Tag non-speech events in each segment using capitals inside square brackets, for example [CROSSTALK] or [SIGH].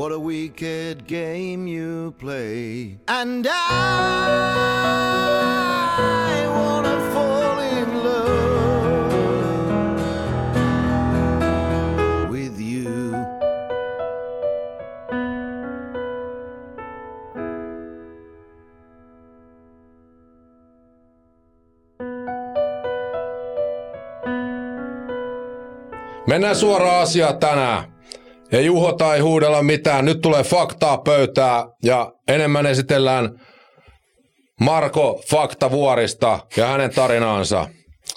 What a wicked game you play. And I wanna fall in love with you. Mennään suoraan asiaan tänään. Ei juhota, ei huudella mitään. Nyt tulee faktaa pöytää ja enemmän esitellään Marko Faktavuorista ja hänen tarinaansa.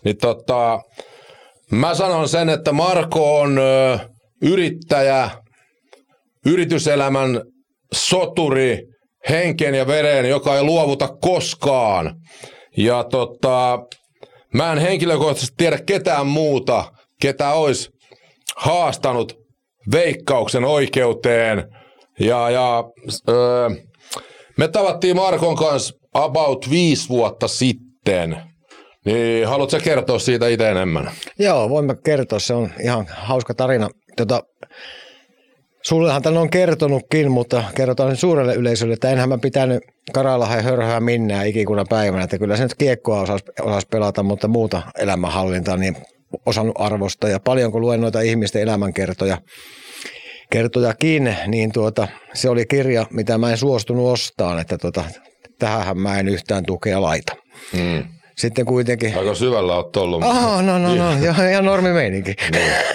Niin tota, mä sanon sen, että Marko on ö, yrittäjä, yrityselämän soturi, henken ja veren, joka ei luovuta koskaan. Ja tota, mä en henkilökohtaisesti tiedä ketään muuta, ketä olisi haastanut veikkauksen oikeuteen. Ja, ja öö, me tavattiin Markon kanssa about viisi vuotta sitten. Niin haluatko kertoa siitä itse enemmän? Joo, voin mä kertoa. Se on ihan hauska tarina. Tota, sullehan tämän on kertonutkin, mutta kerrotaan suurelle yleisölle, että enhän mä pitänyt Karalahan ja hörhää minnää ikikunan päivänä. Että kyllä se nyt kiekkoa osasi, osasi pelata, mutta muuta elämänhallintaa niin osannut arvosta. Ja paljonko luen noita ihmisten elämänkertoja, kertojakin, niin tuota, se oli kirja, mitä mä en suostunut ostamaan, että tuota, tähän mä en yhtään tukea laita. Mm. Sitten kuitenkin... Aika syvällä oot ollut. Aha, no, no, no, [LAUGHS] ihan, ihan normimeininki.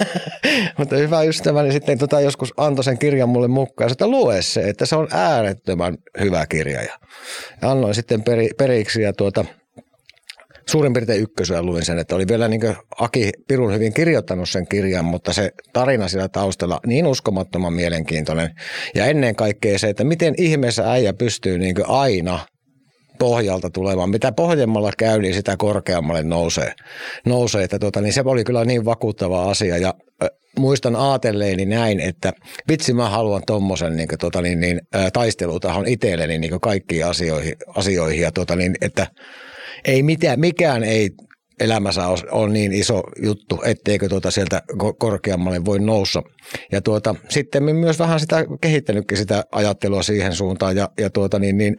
[LAUGHS] Mutta hyvä ystäväni sitten tota joskus antoi sen kirjan mulle mukaan, että lue se, että se on äärettömän hyvä kirja. Ja annoin sitten peri, periksi ja tuota, suurin piirtein ykkösellä luin sen, että oli vielä niin Aki Pirun hyvin kirjoittanut sen kirjan, mutta se tarina siellä taustalla niin uskomattoman mielenkiintoinen. Ja ennen kaikkea se, että miten ihmeessä äijä pystyy niin aina pohjalta tulemaan. Mitä pohjemmalla käy, niin sitä korkeammalle nousee. nousee että tuota, niin se oli kyllä niin vakuuttava asia. Ja muistan aatelleeni näin, että vitsi mä haluan tuommoisen niin, tuota, niin, niin, taistelutahon itselleni niin kaikkiin asioihin, asioihin ja tuota, niin, että ei mitään, mikään ei elämässä ole niin iso juttu, etteikö tuota sieltä korkeammalle voi noussa. Ja tuota, sitten myös vähän sitä kehittänytkin sitä ajattelua siihen suuntaan ja, ja tuota niin, niin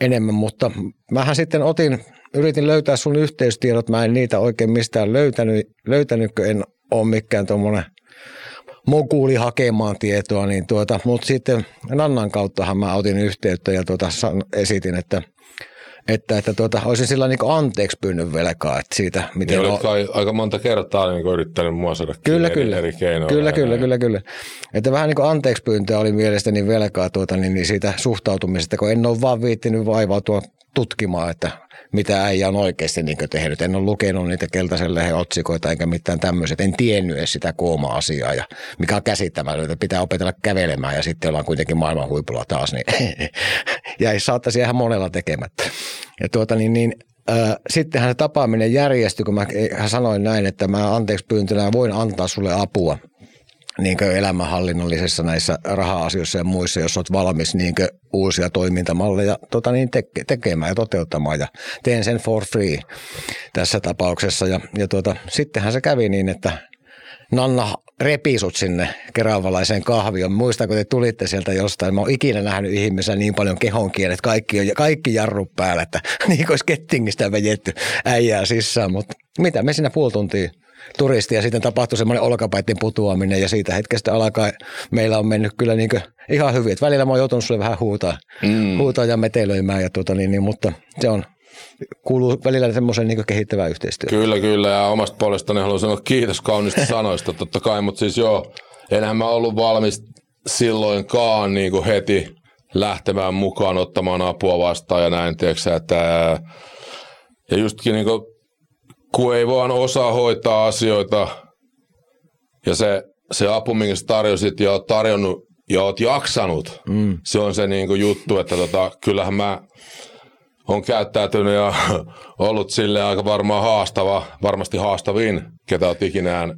enemmän, mutta mähän sitten otin, yritin löytää sun yhteystiedot, mä en niitä oikein mistään löytänyt, löytänytkö en ole mikään tuommoinen mokuuli hakemaan tietoa, niin tuota, mutta sitten Nannan kauttahan mä otin yhteyttä ja tuota, esitin, että – että, että tuota, olisin sillä niin anteeksi pyynnön velkaa. Että siitä, miten niin on... aika monta kertaa niin yrittänyt mua saada kyllä, kyllä. eri keinoilla. Kyllä, kyllä, kyllä, kyllä. Että vähän niin kuin anteeksi pyyntöä oli mielestäni velkaa tuota, niin, niin siitä suhtautumisesta, kun en ole vaan viittinyt vaivautua tutkimaan, että mitä äijä on oikeasti niin tehnyt. En ole lukenut niitä keltaisen lehen otsikoita eikä mitään tämmöiset. En tiennyt edes sitä kuoma-asiaa, ja mikä on käsittämätöntä. Pitää opetella kävelemään ja sitten ollaan kuitenkin maailman huipulla taas. Niin [LAUGHS] ja saattaisi ihan monella tekemättä. Ja tuota niin, niin sittenhän se tapaaminen järjestyi, kun mä sanoin näin, että mä anteeksi pyyntönä voin antaa sulle apua niin elämänhallinnallisessa näissä raha-asioissa ja muissa, jos olet valmis niin uusia toimintamalleja tota niin, teke, tekemään ja toteuttamaan. Ja teen sen for free tässä tapauksessa. Ja, ja tuota, sittenhän se kävi niin, että Nanna repisut sinne keravalaiseen kahvioon. Muistanko te tulitte sieltä jostain? Mä oon ikinä nähnyt ihmisiä niin paljon kehon kielet, kaikki, on, kaikki jarru päällä, että [LAUGHS] niin kuin olisi kettingistä vejetty äijää sisään. Mutta mitä me siinä puoli tuntia turisti ja sitten tapahtui semmoinen olkapäitten putoaminen ja siitä hetkestä alkaen meillä on mennyt kyllä niin ihan hyvin. Et välillä mä oon joutunut sulle vähän huutaa, mm. huutaa ja metelöimään, ja tuota niin, niin, mutta se on kuuluu välillä semmoisen niin kehittävään yhteistyöhön. Kyllä, kyllä. Ja omasta puolestani haluan sanoa kiitos kaunista [LAUGHS] sanoista totta kai, mutta siis joo, enhän mä ollut valmis silloinkaan niin kuin heti lähtemään mukaan ottamaan apua vastaan ja näin, tiedätkö, että ja justkin niin kuin kun ei vaan osaa hoitaa asioita ja se, se apu, minkä sä tarjosit ja oot tarjonnut ja oot jaksanut, mm. se on se niinku juttu, että tota, kyllähän mä on käyttäytynyt ja [LAUGHS] ollut sille aika varmaan haastava, varmasti haastavin, ketä oot ikinä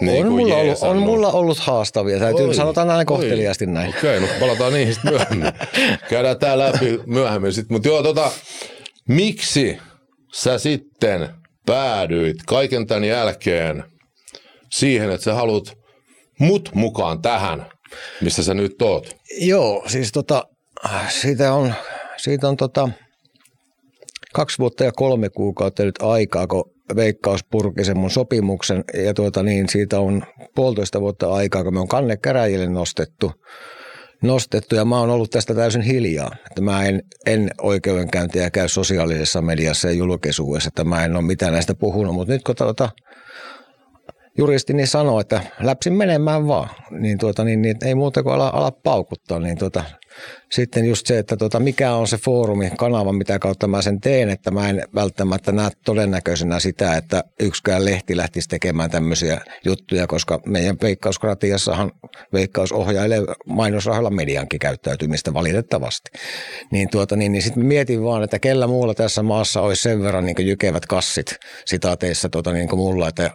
niin on, mulla ollut, on mulla ollut haastavia, täytyy Oi. sanotaan näin kohteliaasti näin. Okei, okay, no palataan niihin sitten myöhemmin. [LAUGHS] Käydään tää läpi myöhemmin sitten. Mutta joo, tota, miksi sä sitten päädyit kaiken tämän jälkeen siihen, että sä haluat mut mukaan tähän missä sä nyt oot. Joo, siis tota, siitä on, siitä on tota, kaksi vuotta ja kolme kuukautta nyt aikaa, kun Veikkaus purki sen mun sopimuksen ja tuota niin, siitä on puolitoista vuotta aikaa, kun me on kanne käräjille nostettu, nostettu ja mä oon ollut tästä täysin hiljaa. Että mä en, en oikeudenkäyntiä käy sosiaalisessa mediassa ja julkisuudessa, että mä en ole mitään näistä puhunut, mutta nyt kun tuota, juristi niin sanoo, että läpsin menemään vaan, niin, tuota, niin, niin ei muuta kuin ala, ala paukuttaa, niin tuota, sitten just se, että tuota, mikä on se foorumi, kanava, mitä kautta mä sen teen, että mä en välttämättä näe todennäköisenä sitä, että yksikään lehti lähtisi tekemään tämmöisiä juttuja, koska meidän veikkauskratiassahan veikkaus ohjailee mainosrahalla mediankin käyttäytymistä valitettavasti. Niin, tuota, niin, niin sitten mietin vaan, että kellä muulla tässä maassa olisi sen verran niin jykevät kassit sitaateissa tuota, niin mulla, että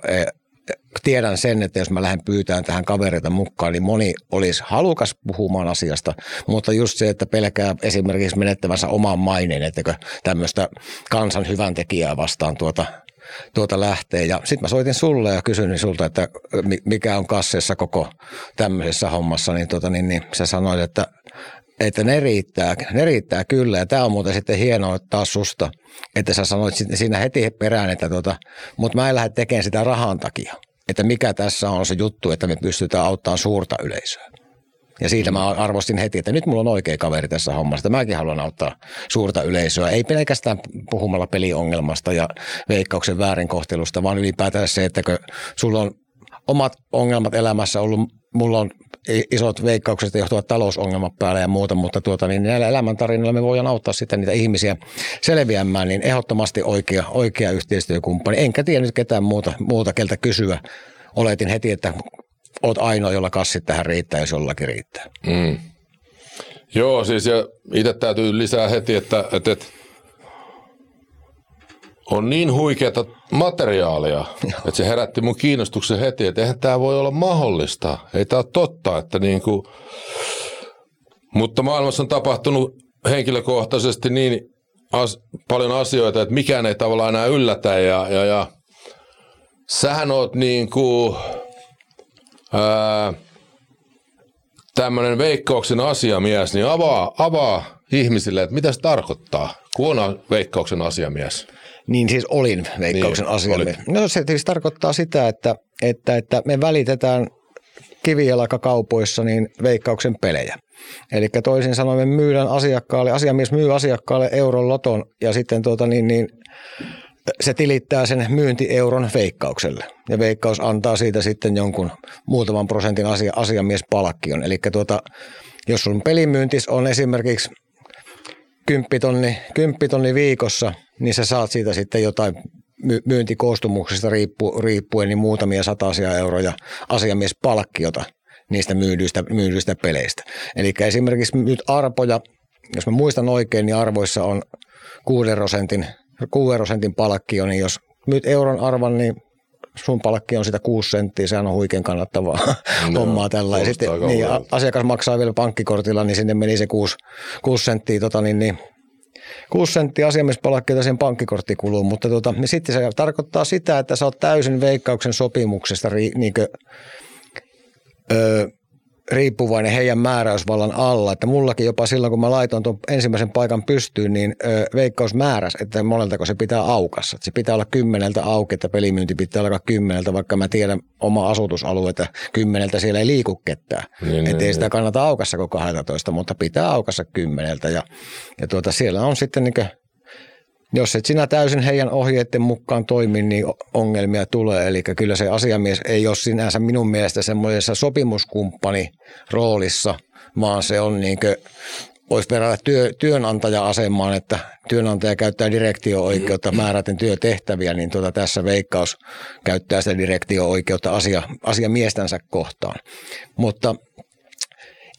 tiedän sen, että jos mä lähden pyytämään tähän kavereita mukaan, niin moni olisi halukas puhumaan asiasta, mutta just se, että pelkää esimerkiksi menettävänsä oman maineen, että tämmöistä kansan hyvän tekijää vastaan tuota, tuota lähtee. Ja sitten mä soitin sulle ja kysyin sulta, että mikä on kasseessa koko tämmöisessä hommassa, niin, tuota, niin, niin sä sanoit, että että ne riittää, ne riittää kyllä. Ja tämä on muuten sitten hienoa taas susta, että sä sanoit siinä heti perään, että tota, mutta mä en lähde tekemään sitä rahan takia. Että mikä tässä on se juttu, että me pystytään auttamaan suurta yleisöä. Ja siitä mä arvostin heti, että nyt mulla on oikea kaveri tässä hommassa. Mäkin haluan auttaa suurta yleisöä. Ei pelkästään puhumalla peliongelmasta ja veikkauksen väärinkohtelusta, vaan ylipäätään se, että kun sulla on omat ongelmat elämässä ollut, mulla on isot veikkaukset johtuvat talousongelmat päällä ja muuta, mutta tuota, niin näillä elämäntarinoilla me voidaan auttaa sitten niitä ihmisiä selviämään, niin ehdottomasti oikea, oikea yhteistyökumppani. Enkä tiedä nyt ketään muuta, muuta keltä kysyä. Oletin heti, että oot ainoa, jolla kassit tähän riittää, jos jollakin riittää. Mm. Joo, siis ja itse täytyy lisää heti, että, että, että on niin huikeata materiaalia, että se herätti mun kiinnostuksen heti, että eihän tämä voi olla mahdollista. Ei tämä ole totta, että niin kuin, mutta maailmassa on tapahtunut henkilökohtaisesti niin as, paljon asioita, että mikään ei tavallaan enää yllätä ja, ja, ja sähän oot niin kuin, ää, tämmöinen veikkauksen asiamies, niin avaa, avaa ihmisille, että mitä se tarkoittaa, kun on veikkauksen asiamies. Niin siis olin veikkauksen niin, asiamies. No se siis tarkoittaa sitä, että, että, että me välitetään kivijalkakaupoissa niin veikkauksen pelejä. Eli toisin sanoen me myydään asiakkaalle, asiamies myy asiakkaalle euron loton ja sitten tuota niin, niin se tilittää sen myyntieuron veikkaukselle. Ja veikkaus antaa siitä sitten jonkun muutaman prosentin asia, asiamiespalkkion. Eli tuota, jos sun pelimyyntis on esimerkiksi 10 tonni, 10 tonni viikossa, niin sä saat siitä sitten jotain myyntikoostumuksesta riippu, riippuen niin muutamia sataisia euroja asiamiespalkkiota niistä myydyistä, myydyistä peleistä. Eli esimerkiksi nyt arpoja, jos mä muistan oikein, niin arvoissa on 6 prosentin, 6 prosentin palkkio, niin jos myyt euron arvan, niin sun palkki on sitä 6 senttiä, sehän on huikein kannattavaa no, [LAUGHS] hommaa tällä. Ja sitten niin, asiakas maksaa vielä pankkikortilla, niin sinne meni se 6, 6 senttiä, tota, niin, niin, 6 senttiä asiamiespalkkiota sen pankkikorttikuluun, mutta tota, niin sitten se tarkoittaa sitä, että sä oot täysin veikkauksen sopimuksesta niin kuin, öö, riippuvainen heidän määräysvallan alla. Että mullakin jopa silloin, kun mä laitoin tuon ensimmäisen paikan pystyyn, niin ö, veikkaus määräs, että moneltako se pitää aukassa. Että se pitää olla kymmeneltä auki, että pelimyynti pitää olla kymmeneltä, vaikka mä tiedän oma asutusalue, että kymmeneltä siellä ei liiku ketään. Niin, että niin, ei niin. sitä kannata aukassa koko 12, mutta pitää aukassa kymmeneltä. Ja, ja tuota, siellä on sitten niin jos et sinä täysin heidän ohjeiden mukaan toimi, niin ongelmia tulee. Eli kyllä se asiamies ei ole sinänsä minun mielestä semmoisessa sopimuskumppani roolissa, vaan se on niin kuin, voisi verrata työ, työnantaja-asemaan, että työnantaja käyttää direktio-oikeutta määräten työtehtäviä, niin tuota tässä veikkaus käyttää sitä direktio-oikeutta asia, asiamiestänsä kohtaan. Mutta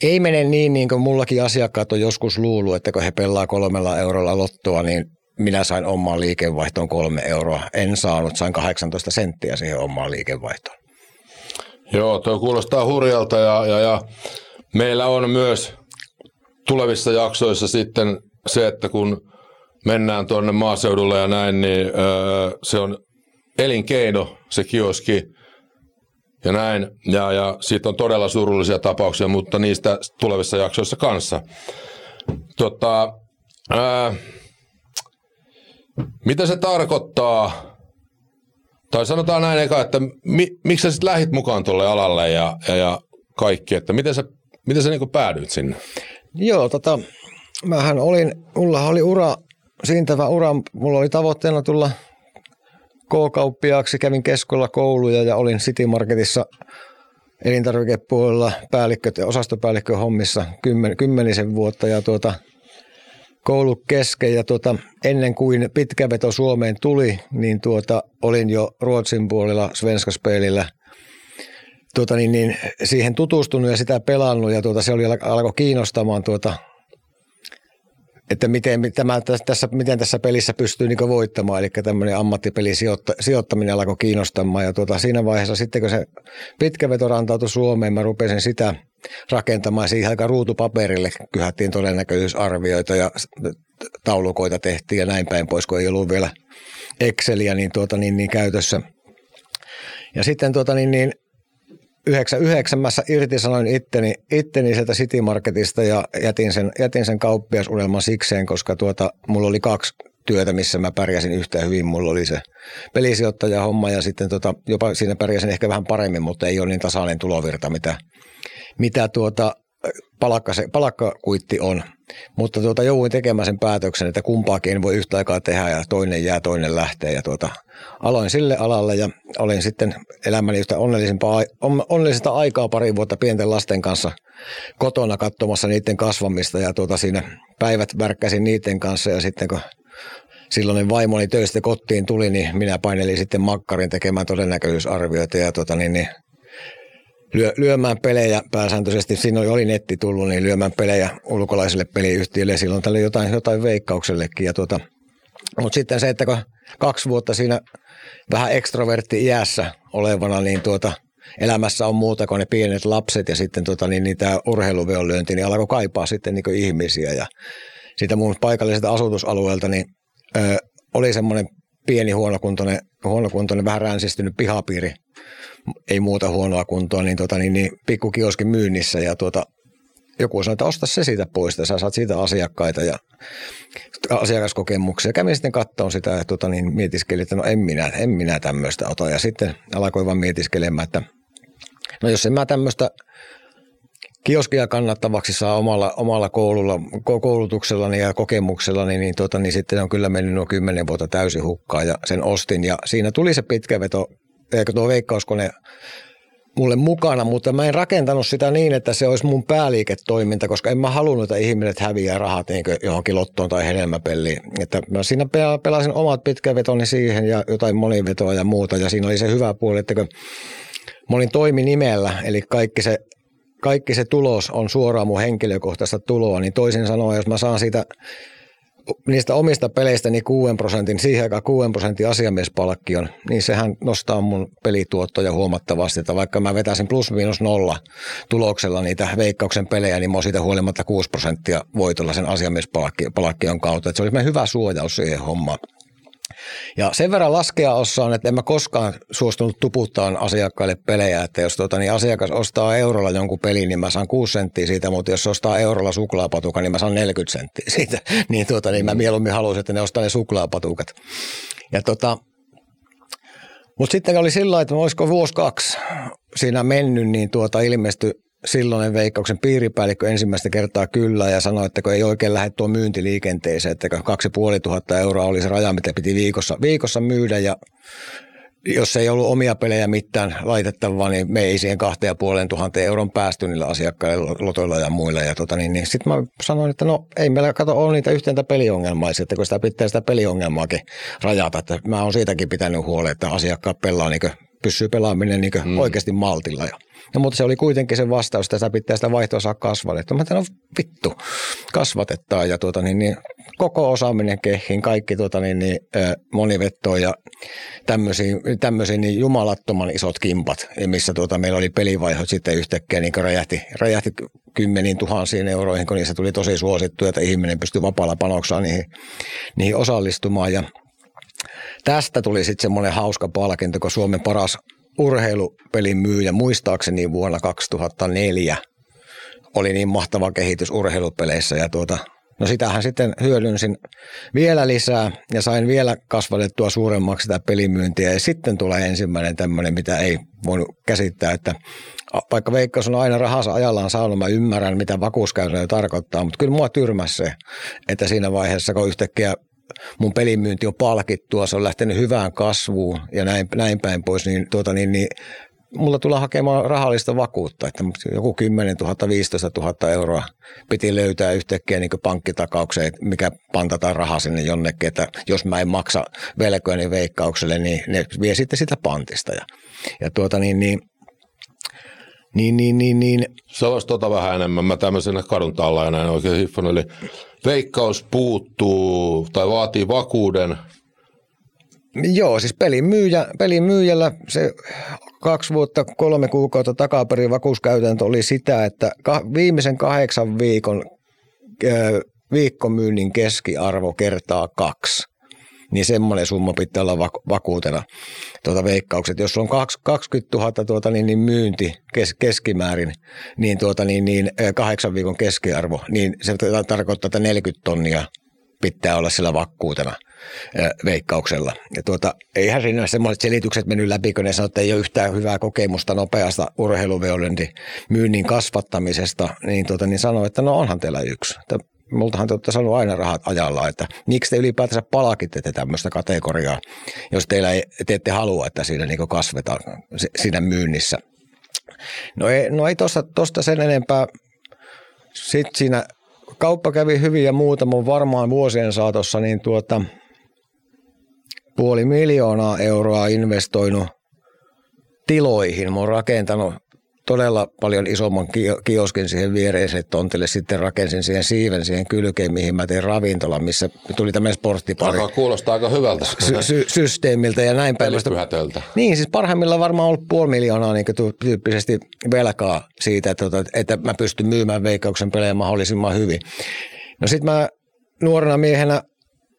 ei mene niin, niin kuin mullakin asiakkaat on joskus luullut, että kun he pelaa kolmella eurolla lottoa, niin minä sain omaan liikevaihtoon kolme euroa. En saanut, sain 18 senttiä siihen omaan liikevaihtoon. Joo, tuo kuulostaa hurjalta ja, ja, ja meillä on myös tulevissa jaksoissa sitten se, että kun mennään tuonne maaseudulle ja näin, niin öö, se on elinkeino, se kioski. ja näin. Ja, ja siitä on todella surullisia tapauksia, mutta niistä tulevissa jaksoissa kanssa. Tota, ää, mitä se tarkoittaa, tai sanotaan näin eka, että mi, miksi sä sitten lähit mukaan tuolle alalle ja, ja, ja kaikki, että miten sä, miten sä niinku päädyit sinne? Joo, tota, mähän olin, mulla oli ura, siintävä ura, mulla oli tavoitteena tulla K-kauppiaaksi, kävin keskolla kouluja ja olin City Marketissa elintarvikepuolella päällikkö, osastopäällikkö hommissa kymmen, kymmenisen vuotta ja tuota, koulu kesken ja tuota, ennen kuin pitkä veto Suomeen tuli, niin tuota, olin jo Ruotsin puolella Svenskaspelillä tuota, niin, niin, siihen tutustunut ja sitä pelannut ja tuota, se oli, alkoi kiinnostamaan tuota, että miten, tämä, tässä, miten tässä pelissä pystyy niin voittamaan, eli tämmöinen ammattipeli sijoittaminen alkoi kiinnostamaan ja tuota, siinä vaiheessa sitten kun se pitkä veto rantautui Suomeen, mä rupesin sitä rakentamaan siihen aika ruutupaperille, kyhättiin todennäköisyysarvioita ja taulukoita tehtiin ja näin päin pois, kun ei ollut vielä Exceliä niin, tuota, niin, niin käytössä. Ja sitten tuota, niin, niin 99 irtisanoin itteni, itteni sieltä City Marketista ja jätin sen, jätin sen kauppiasunelman sikseen, koska tuota, mulla oli kaksi työtä, missä mä pärjäsin yhtä hyvin. Mulla oli se pelisijoittaja homma ja sitten tota, jopa siinä pärjäsin ehkä vähän paremmin, mutta ei ole niin tasainen tulovirta, mitä, mitä tuota, palakka, se, palakkakuitti on. Mutta tuota, jouduin tekemään sen päätöksen, että kumpaakin en voi yhtä aikaa tehdä ja toinen jää, toinen lähtee. Ja tuota, aloin sille alalle ja olin sitten elämäni yhtä onnellisesta aikaa pari vuotta pienten lasten kanssa kotona katsomassa niiden kasvamista ja tuota, siinä päivät värkkäsin niiden kanssa ja sitten kun silloin vaimoni töistä kotiin tuli, niin minä painelin sitten makkarin tekemään todennäköisyysarvioita ja tuota, niin, niin lyö, lyömään pelejä pääsääntöisesti. Siinä oli netti tullut, niin lyömään pelejä ulkolaisille peliyhtiöille. Silloin tällä jotain, jotain veikkauksellekin. Ja tuota, mutta sitten se, että kun kaksi vuotta siinä vähän ekstrovertti iässä olevana, niin tuota, elämässä on muuta kuin ne pienet lapset ja sitten tota, niin, niin tämä urheiluveonlyönti, niin alkoi kaipaa sitten niin ihmisiä. Ja siitä mun paikalliselta asutusalueelta niin, ö, oli semmoinen pieni huonokuntoinen, huonokuntoinen, vähän ränsistynyt pihapiiri ei muuta huonoa kuntoa, niin, tota, niin, niin pikku kioskin myynnissä ja tuota, joku sanoi, että osta se siitä pois, että sä saat siitä asiakkaita ja asiakaskokemuksia. Kävin sitten katsomaan sitä ja tuota, niin mietiskelin, että no en minä, en minä tämmöistä ota. Ja sitten alkoi vaan mietiskelemään, että no jos en mä tämmöistä kioskia kannattavaksi saa omalla, omalla koululla, koulutuksellani ja kokemuksellani, niin, tuota, niin sitten on kyllä mennyt nuo kymmenen vuotta täysin hukkaan ja sen ostin. Ja siinä tuli se pitkä veto eikö tuo veikkauskone mulle mukana, mutta mä en rakentanut sitä niin, että se olisi mun pääliiketoiminta, koska en mä halunnut, että ihmiset häviää rahat niin johonkin lottoon tai hedelmäpelliin. Että mä siinä pelasin omat pitkävetoni siihen ja jotain monivetoa ja muuta, ja siinä oli se hyvä puoli, että kun mä olin toiminimellä, eli kaikki se, kaikki se tulos on suoraan mun henkilökohtaista tuloa, niin toisin sanoen, jos mä saan siitä niistä omista peleistä niin 6 prosentin, siihen aikaan 6 prosentin asiamiespalkkion, niin sehän nostaa mun pelituottoja huomattavasti. Että vaikka mä vetäisin plus miinus nolla tuloksella niitä veikkauksen pelejä, niin mä oon siitä huolimatta 6 prosenttia voitolla sen asiamiespalkkion kautta. Että se olisi hyvä suojaus siihen hommaan. Ja sen verran laskea osaan, että en mä koskaan suostunut tuputtaa asiakkaille pelejä, että jos tuota, niin asiakas ostaa eurolla jonkun pelin, niin mä saan 6 senttiä siitä, mutta jos ostaa eurolla suklaapatukan, niin mä saan 40 senttiä siitä. [LAUGHS] Niin, tuota, niin mä mieluummin haluaisin, että ne ostaa ne suklaapatukat. Ja tota, mutta sitten oli sillä että olisiko vuosi kaksi siinä mennyt, niin tuota ilmestyi silloinen veikkauksen piiripäällikkö ensimmäistä kertaa kyllä ja sanoi, että kun ei oikein lähde tuo myyntiliikenteeseen, että kaksi tuhatta euroa oli se raja, mitä piti viikossa, viikossa myydä ja jos ei ollut omia pelejä mitään laitettavaa, niin me ei siihen kahteen puoleen tuhanteen euron päästy niillä asiakkailla, lotoilla ja muilla. Ja tota, niin, niin sitten mä sanoin, että no ei meillä kato ole niitä yhtentä peliongelmaisia, että kun sitä pitää sitä peliongelmaakin rajata, että mä oon siitäkin pitänyt huolen, että asiakkaat pelaa niin pysyy pelaaminen niin mm. oikeasti maltilla. Ja No, mutta se oli kuitenkin se vastaus, että sitä pitää sitä vaihtoa saa kasvatettua. Mä no vittu, kasvatetaan ja tuota, niin, niin, koko osaaminen kehiin, kaikki tuota, niin, niin, monivettoja ja tämmöisiä niin jumalattoman isot kimpat, missä tuota, meillä oli pelivaihot sitten yhtäkkiä niin räjähti, räjähti kymmeniin tuhansiin euroihin, kun niissä tuli tosi suosittu, että ihminen pystyi vapaalla panoksella niihin, niihin osallistumaan ja Tästä tuli sitten semmoinen hauska palkinto, kun Suomen paras urheilupelin myyjä muistaakseni vuonna 2004. Oli niin mahtava kehitys urheilupeleissä ja tuota, no sitähän sitten hyödynsin vielä lisää ja sain vielä kasvatettua suuremmaksi sitä pelimyyntiä ja sitten tulee ensimmäinen tämmöinen, mitä ei voinut käsittää, että vaikka Veikkaus on aina rahansa ajallaan saanut, mä ymmärrän, mitä vakuuskäytäntö tarkoittaa, mutta kyllä mua tyrmäsi se, että siinä vaiheessa, kun yhtäkkiä mun pelimyynti on palkittua, se on lähtenyt hyvään kasvuun ja näin, näin päin pois, niin, tuota, niin, niin mulla tulee hakemaan rahallista vakuutta, että joku 10 000, 15 000 euroa piti löytää yhtäkkiä niin pankkitakaukseen, mikä pantataan rahaa sinne jonnekin, että jos mä en maksa velkojeni veikkaukselle, niin ne vie sitten sitä pantista. Ja, ja tuota niin, niin niin, niin, niin, niin. Se olisi tota vähän enemmän. Mä tämmöisenä kadun ja näin oikein hiffon. Eli veikkaus puuttuu tai vaatii vakuuden. Joo, siis pelin, myyjä, pelin myyjällä se kaksi vuotta, kolme kuukautta takaperin vakuuskäytäntö oli sitä, että viimeisen kahdeksan viikon viikkomyynnin keskiarvo kertaa kaksi niin semmoinen summa pitää olla vakuutena tuota veikkaukset. Jos on 20 000 tuota, niin, niin myynti kes, keskimäärin, niin, tuota, niin, niin kahdeksan viikon keskiarvo, niin se tarkoittaa, että 40 tonnia pitää olla sillä vakkuutena veikkauksella. Ja tuota, eihän siinä semmoiset selitykset mennyt läpi, kun ne sanoivat, että ei ole yhtään hyvää kokemusta nopeasta urheiluveolinti myynnin kasvattamisesta, niin, tuota, niin sanoi, että no onhan teillä yksi. Multahan te olette saanut aina rahat ajalla, että miksi te ylipäätänsä palakitte tämmöistä kategoriaa, jos teillä ei, te ette halua, että siinä niin kasvetaan siinä myynnissä. No ei, no ei tosta, tosta sen enempää. Sitten siinä kauppa kävi hyvin ja muuta, mun varmaan vuosien saatossa niin tuota, puoli miljoonaa euroa investoinut tiloihin. Mä oon rakentanut todella paljon isomman kioskin siihen viereiselle tontille. Sitten rakensin siihen siiven siihen kylkeen, mihin mä tein ravintolan, missä tuli tämmöinen sporttipari. Alkaa kuulostaa aika hyvältä. Sy- sy- systeemiltä ja näin päin. Niin, siis parhaimmillaan varmaan ollut puoli miljoonaa niin tyyppisesti velkaa siitä, että, tota, että mä pystyn myymään veikkauksen pelejä mahdollisimman hyvin. No sitten mä nuorena miehenä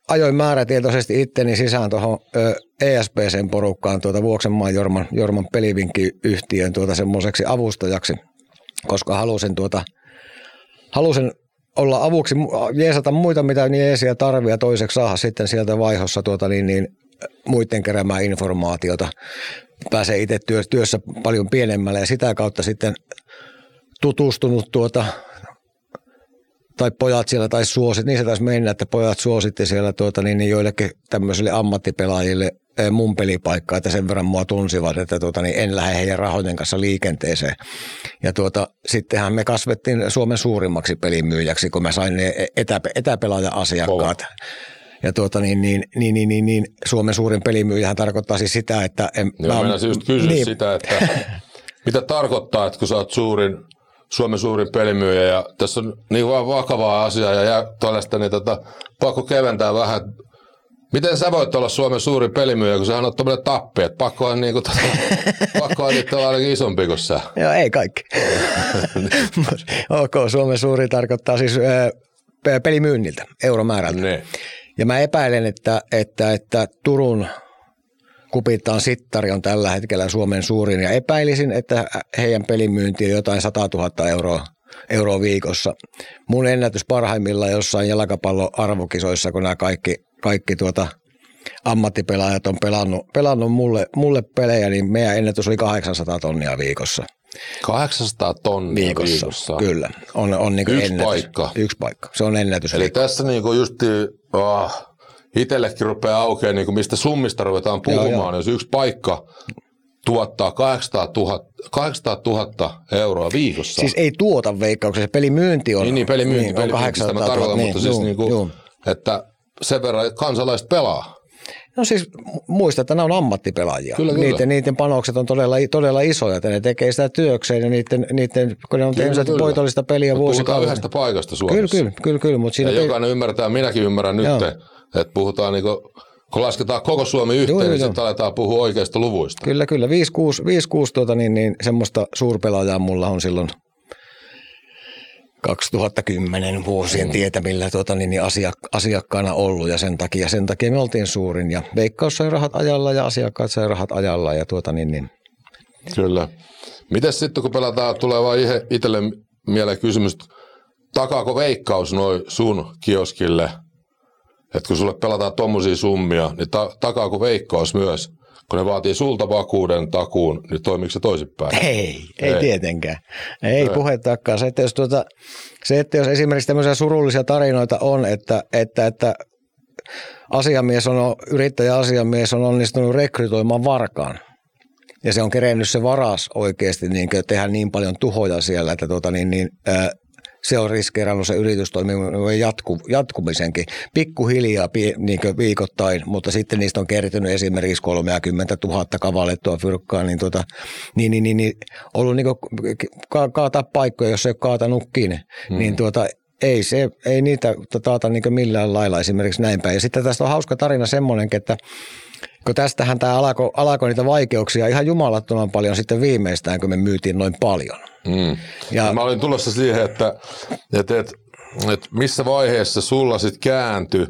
ajoin määrätietoisesti itteni sisään tuohon ESPCn porukkaan tuota Vuoksenmaan Jorman, Jorman pelivinkkiyhtiön tuota semmoiseksi avustajaksi, koska halusin tuota, halusin olla avuksi, jeesata muita, mitä niin eesiä tarvii ja toiseksi saada sitten sieltä vaihossa tuota niin, niin muiden keräämään informaatiota. Pääsee itse työssä paljon pienemmälle ja sitä kautta sitten tutustunut tuota tai pojat siellä tai suosit, niin se taisi mennä, että pojat suositti siellä tuota, niin, niin joillekin tämmöisille ammattipelaajille eh, mun pelipaikkaa, että sen verran mua tunsivat, että tuota, niin en lähde heidän rahojen kanssa liikenteeseen. Ja tuota, sittenhän me kasvettiin Suomen suurimmaksi pelimyyjäksi, kun mä sain ne etä, etäpelaaja-asiakkaat. Ja tuota, niin, niin, niin, niin, niin, niin, Suomen suurin pelimyyjähän tarkoittaa siis sitä, että... En, Joo, mä, just kysyä niin. sitä, että mitä tarkoittaa, että kun sä oot suurin Suomen suurin pelimyyjä ja tässä on niin vaan vakavaa asiaa ja, tuollaista, niin tota, pakko keventää vähän. Miten sä voit olla Suomen suurin pelimyyjä, kun sähän on tuommoinen tappi, että pakko on, niin kuin, tota, [LAUGHS] pakko on olla ainakin isompi kuin sä. Joo, ei kaikki. [LAUGHS] ok, Suomen suuri tarkoittaa siis äh, pelimyynniltä, euromäärältä. Ne. Ja mä epäilen, että, että, että Turun Kupittaan Sittari on tällä hetkellä Suomen suurin ja epäilisin, että heidän pelimyynti on jotain 100 000 euroa, euroa viikossa. Mun ennätys parhaimmillaan jossain jalkapallon arvokisoissa, kun nämä kaikki, kaikki tuota ammattipelaajat on pelannut, pelannut mulle, mulle pelejä, niin meidän ennätys oli 800 tonnia viikossa. 800 tonnia viikossa, viikossa. kyllä. On, on niin Yksi ennätys. paikka. Yksi paikka. Se on ennätys. Eli tässä niin kuin justi, oh, itsellekin rupeaa aukeaa, niin kuin mistä summista ruvetaan puhumaan, joo, joo. jos yksi paikka tuottaa 800 000, 800 000 euroa viikossa. Siis ei tuota veikkauksessa, pelimyynti on, niin, niin pelimyynti, niin, pelimyynti, on 800 000, tarkoitan, niin, mutta siis juu, niin kuin, että sen verran kansalaiset pelaa. No siis muista, että nämä on ammattipelaajia. Kyllä, kyllä. Niiden, niiden panokset on todella, todella isoja, että ne tekee sitä työkseen ja niiden, niiden kun ne on tehnyt voitollista peliä vuosikausia. Puhutaan yhdestä paikasta Suomessa. Kyllä, kyllä, kyllä. kyllä mutta siinä ja te... jokainen ymmärtää, minäkin ymmärrän nyt, että puhutaan niin kuin, kun lasketaan koko Suomi yhteen, joo, niin sitten aletaan puhua oikeista luvuista. Kyllä, kyllä. 5-6 tuota, niin, niin, semmoista suurpelaajaa mulla on silloin 2010 vuosien mm. tietämillä tuota, niin, niin asiak- asiakkaana ollut ja sen takia, sen takia me oltiin suurin. Ja Veikkaus sai rahat ajalla ja asiakkaat sai rahat ajalla ja tuota, niin, niin, Kyllä. Miten sitten, kun pelataan, tulee vaan itselle mieleen kysymys, takaako veikkaus noin sun kioskille, että kun sulle pelataan tommosia summia, niin ta- takaako veikkaus myös, kun ne vaatii sulta vakuuden takuun, niin toimiko se toisinpäin? Ei, ei, Ei. tietenkään. Ei, ei. puhettakaan. Se että, jos tuota, se, että jos esimerkiksi tämmöisiä surullisia tarinoita on, että, että, että asiamies on, yrittäjäasiamies on onnistunut rekrytoimaan varkaan, ja se on kerennyt se varas oikeasti niin tehdä niin paljon tuhoja siellä, että tuota, niin, niin, ää, se on riskeerannut se yritystoiminnan jatku, jatkumisenkin pikkuhiljaa pie- niin viikoittain, mutta sitten niistä on kertynyt esimerkiksi 30 000 kavallettua fyrkkaa, niin, tota, niin, niin, niin, niin ollut niin ka- kaataa paikkoja, jos ei ole kaatanutkin, mm. niin tuota, ei, se, ei niitä taata niin millään lailla esimerkiksi näin päin. Ja sitten tästä on hauska tarina semmoinen, että kun tästähän tämä alkoi, alkoi niitä vaikeuksia ihan jumalattoman paljon sitten viimeistään, kun me myytiin noin paljon. Mm. Ja- Ja, mä olin tulossa siihen, että, että, että, että missä vaiheessa sulla sitten kääntyi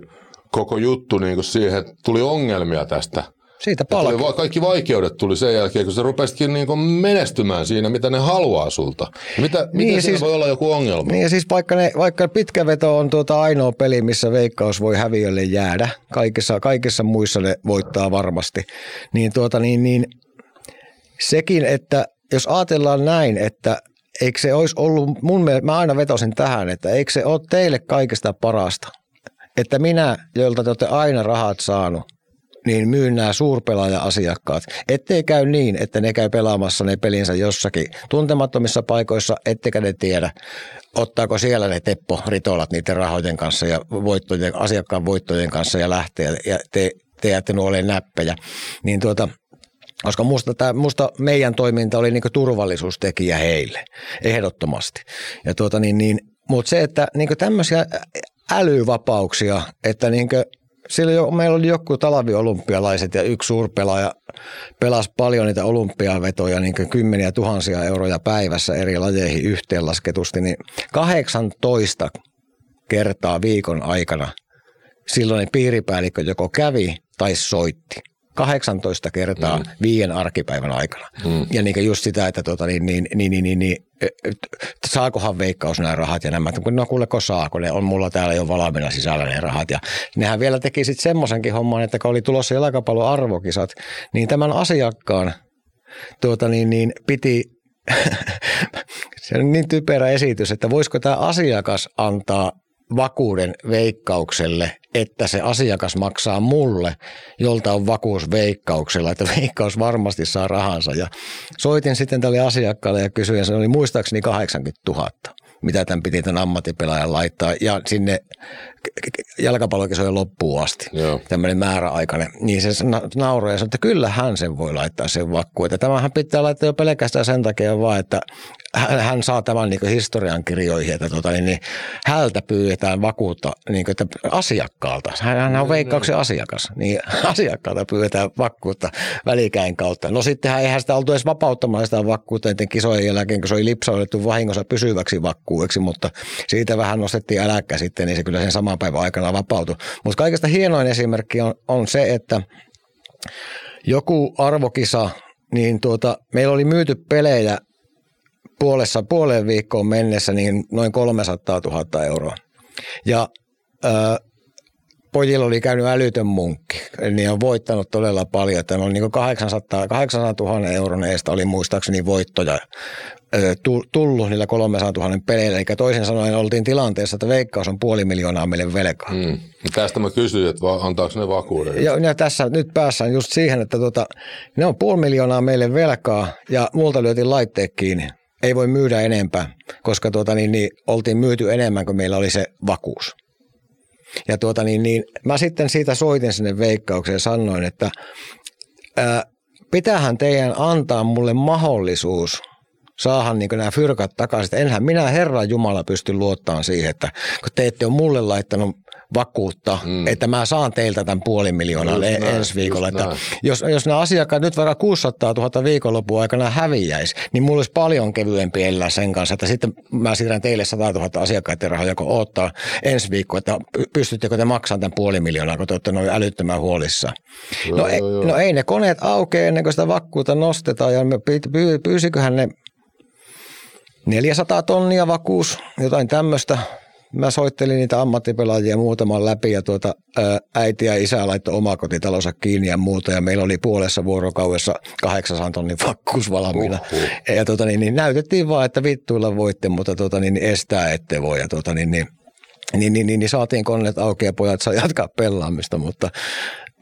koko juttu niin kuin siihen, että tuli ongelmia tästä. Siitä Ja Tuli, kaikki vaikeudet tuli sen jälkeen, kun sä rupesitkin niin kuin menestymään siinä, mitä ne haluaa sulta. Mitä, Niin, miten siinä siis- voi olla joku ongelma? Niin ja siis vaikka, ne, vaikka pitkä veto on tuota ainoa peli, missä veikkaus voi häviölle jäädä, kaikissa, kaikissa muissa ne voittaa varmasti, niin, tuota, niin, niin sekin, että jos ajatellaan näin, että eikö se olisi ollut, mun mielestä, mä aina vetosin tähän, että eikö se ole teille kaikista parasta, että minä, joilta te olette aina rahat saanut, niin myyn nämä suurpelaaja-asiakkaat. Ettei käy niin, että ne käy pelaamassa ne pelinsä jossakin tuntemattomissa paikoissa, ettekä ne tiedä, ottaako siellä ne Teppo Ritolat niiden rahojen kanssa ja voittojen, asiakkaan voittojen kanssa ja lähtee ja te, te jäätte nuoleen näppejä. Niin tuota, koska musta, tää, musta meidän toiminta oli niinku turvallisuustekijä heille, ehdottomasti. Ja tuota niin, niin, mutta se, että niinku tämmöisiä älyvapauksia, että niinku, silloin jo, meillä oli joku talviolympialaiset ja yksi suurpelaaja pelasi paljon niitä olympiavetoja, niin kymmeniä tuhansia euroja päivässä eri lajeihin yhteenlasketusti, niin 18 kertaa viikon aikana silloin piiripäällikkö joko kävi tai soitti. 18 kertaa mm. viien arkipäivän aikana. Mm. Ja niin just sitä, että tota, niin, niin, niin, niin, niin, niin, saakohan veikkaus nämä rahat ja nämä. No kuuleko saako, ne on mulla täällä jo valmiina sisällä ne rahat. Ja nehän vielä teki sitten semmoisenkin homman, että kun oli tulossa jalkapallon arvokisat, niin tämän asiakkaan tuota, niin, niin, piti [LAUGHS] se on niin typerä esitys, että voisiko tämä asiakas antaa vakuuden veikkaukselle, että se asiakas maksaa mulle, jolta on vakuus veikkauksella, että veikkaus varmasti saa rahansa. Ja soitin sitten tälle asiakkaalle ja kysyin, se oli muistaakseni 80 000 mitä tämän piti tämän ammattipelaajan laittaa, ja sinne jalkapallokisojen loppuun asti, Joo. tämmöinen määräaikainen, niin se na- nauroi ja sanoi, että kyllä hän sen voi laittaa sen vakkuun. Että tämähän pitää laittaa jo pelkästään sen takia vaan, että hän, saa tämän niin historian kirjoihin, että tota, niin, niin, hältä pyydetään vakuutta niin kuin, että asiakkaalta. Hän, on veikkauksen asiakas, niin [LAUGHS] asiakkaalta pyydetään vakuutta välikäin kautta. No sittenhän eihän sitä oltu edes vapauttamaan sitä vakuutta niiden kisojen jälkeen, kun se oli lipsautettu vahingossa pysyväksi vakkuueksi, mutta siitä vähän nostettiin äläkkä sitten, niin se kyllä sen saman päivän aikana vapautui. Mutta kaikesta hienoin esimerkki on, on se, että joku arvokisa, niin tuota, meillä oli myyty pelejä puolessa, puoleen viikkoon mennessä niin noin 300 000 euroa. Ja pojilla oli käynyt älytön munkki, niin on voittanut todella paljon, että on niin 800, 800 000 euron eestä oli muistaakseni voittoja tullut niillä 300 000 peleillä. Eli toisin sanoen oltiin tilanteessa, että veikkaus on puoli miljoonaa meille velkaa. Mm. Tästä mä kysyin, että antaako ne vakuuden. Ja, ja tässä nyt päässään just siihen, että tota, ne on puoli miljoonaa meille velkaa ja multa lyötiin laitteet kiinni. Ei voi myydä enempää, koska tuota, niin, niin, oltiin myyty enemmän kuin meillä oli se vakuus. Ja tuota, niin, niin, mä sitten siitä soitin sinne veikkaukseen ja sanoin, että ää, pitäähän teidän antaa mulle mahdollisuus saahan niin nämä fyrkat takaisin. Enhän minä Herran Jumala pysty luottamaan siihen, että kun te ette ole mulle laittanut vakuutta, mm. että mä saan teiltä tämän puoli miljoonaa Just e- näin, ensi viikolla. Että näin. jos, jos nämä asiakkaat nyt vaikka 600 000 viikonlopun aikana häviäisi, niin mulla olisi paljon kevyempi elää sen kanssa, että sitten mä siirrän teille 100 000 asiakkaiden rahaa, joko odottaa ensi viikko, että py- pystyttekö te maksamaan tämän puoli miljoonaa, kun te olette noin älyttömän huolissa. No, Joo, ei, joo, joo. no ei ne koneet aukea ennen kuin sitä vakuutta nostetaan ja pyysiköhän ne 400 tonnia vakuus, jotain tämmöistä. Mä soittelin niitä ammattipelaajia muutaman läpi ja tuota, ää, äiti ja isä laittoi omakotitalonsa kiinni ja muuta ja meillä oli puolessa vuorokaudessa 800 tonnin vakuus valmiina. Uhuh. Ja tuota, niin, niin, näytettiin vaan, että vittuilla voitte, mutta tuota, niin, niin estää ette voi. Ja tuota, niin, niin, niin, niin, niin, niin, saatiin koneet auki ja pojat saa jatkaa pelaamista, mutta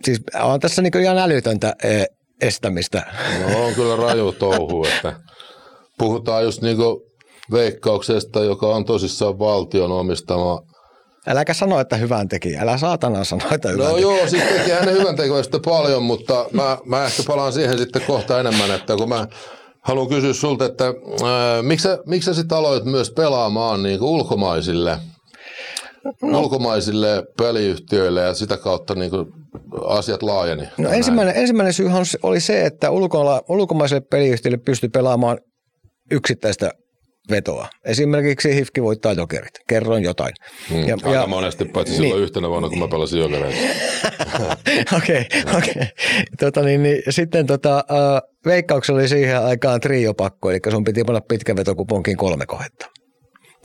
siis on tässä niin ihan älytöntä eh, estämistä. No on kyllä raju touhu, että puhutaan just niinku veikkauksesta, joka on tosissaan valtion omistama. Äläkä sano, että hyvän teki. Älä saatana sano, että hyvän No teki. joo, siis tekeehän ne hyvän tekoista paljon, mutta mä, mä ehkä palaan siihen sitten kohta enemmän, että kun mä haluan kysyä sulta, että ää, miksi, sä, miksi sä sitten aloit myös pelaamaan niin ulkomaisille, no. ulkomaisille peliyhtiöille ja sitä kautta niin asiat laajeni? No Näin. ensimmäinen, ensimmäinen syyhän oli se, että ulkola, ulkomaiselle peliyhtiölle pystyi pelaamaan yksittäistä vetoa. Esimerkiksi Hifki voittaa jokerit. Kerroin jotain. Mm, ja, aika monesti, paitsi niin. silloin yhtenä vuonna, kun mä pelasin jokereita. [LAUGHS] Okei, okei. Tota, niin, niin, sitten tota, äh, veikkauksella oli siihen aikaan triopakko, eli sun piti panna pitkä veto kuponkiin kolme kohdetta.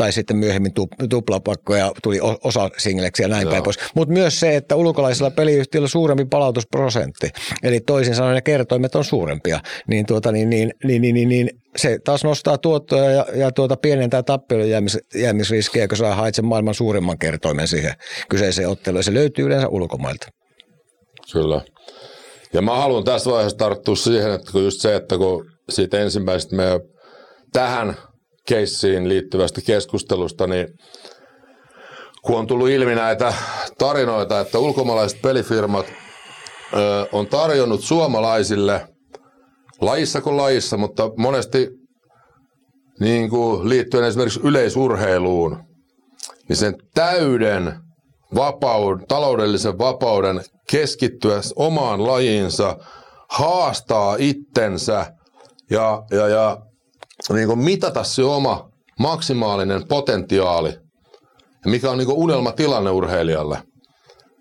Tai sitten myöhemmin tu, tuplapakko ja tuli osa singleksi ja näin Joo. päin pois. Mutta myös se, että ulkolaisilla peliyhtiöillä suurempi palautusprosentti. Eli toisin sanoen ne kertoimet on suurempia. Niin, tuota, niin, niin, niin, niin, niin, niin se taas nostaa tuottoja ja, ja tuota pienentää tappion jäämis, jäämisriskiä, kun saa haet sen maailman suurimman kertoimen siihen kyseiseen otteluun. Se löytyy yleensä ulkomailta. Kyllä. Ja mä haluan tässä vaiheessa tarttua siihen, että kun just se, että kun siitä ensimmäisestä meidän tähän keissiin liittyvästä keskustelusta, niin kun on tullut ilmi näitä tarinoita, että ulkomaalaiset pelifirmat ö, on tarjonnut suomalaisille lajissa kuin lajissa, mutta monesti niin kuin liittyen esimerkiksi yleisurheiluun, niin sen täyden vapauden, taloudellisen vapauden keskittyä omaan lajiinsa, haastaa itsensä ja, ja, ja niin kuin mitata se oma maksimaalinen potentiaali, ja mikä on niin kuin unelmatilanne urheilijalle.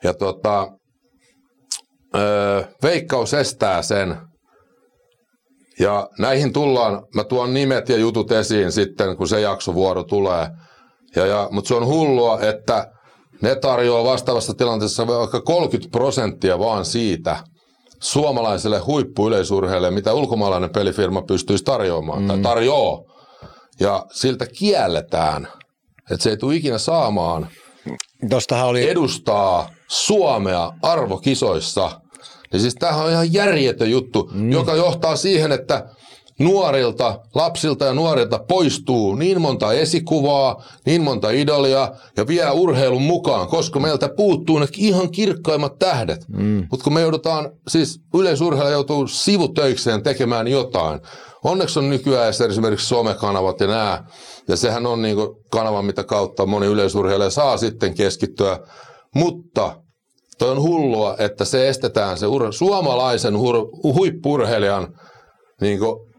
Ja tota, öö, veikkaus estää sen. Ja näihin tullaan, mä tuon nimet ja jutut esiin sitten, kun se jaksovuoro tulee. Ja, ja, mutta se on hullua, että ne tarjoaa vastaavassa tilanteessa vaikka 30 prosenttia vaan siitä suomalaiselle huippuyleisurheilijalle, mitä ulkomaalainen pelifirma pystyisi tarjoamaan mm. tai tarjoaa. Ja siltä kielletään, että se ei tule ikinä saamaan oli... edustaa Suomea arvokisoissa. Ja siis tämähän on ihan järjetön juttu, mm. joka johtaa siihen, että nuorilta, lapsilta ja nuorilta poistuu niin monta esikuvaa, niin monta idolia ja vie urheilun mukaan, koska meiltä puuttuu ne ihan kirkkaimmat tähdet. Mm. Mutta kun me joudutaan, siis yleisurheilija joutuu sivutöikseen tekemään jotain. Onneksi on nykyään esimerkiksi somekanavat ja nämä, ja sehän on niinku kanava, mitä kautta moni yleisurheilija saa sitten keskittyä. Mutta toi on hullua, että se estetään se ur- suomalaisen hur- huippurheilijan niinku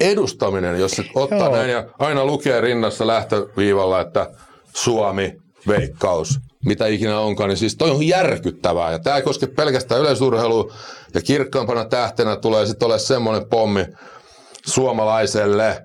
edustaminen, jos se ottaa Joo. näin ja aina lukee rinnassa lähtöviivalla, että Suomi, veikkaus, mitä ikinä onkaan, niin siis toi on järkyttävää. Ja tämä ei koske pelkästään yleisurheilua, ja kirkkaampana tähtenä tulee sitten olemaan semmoinen pommi suomalaiselle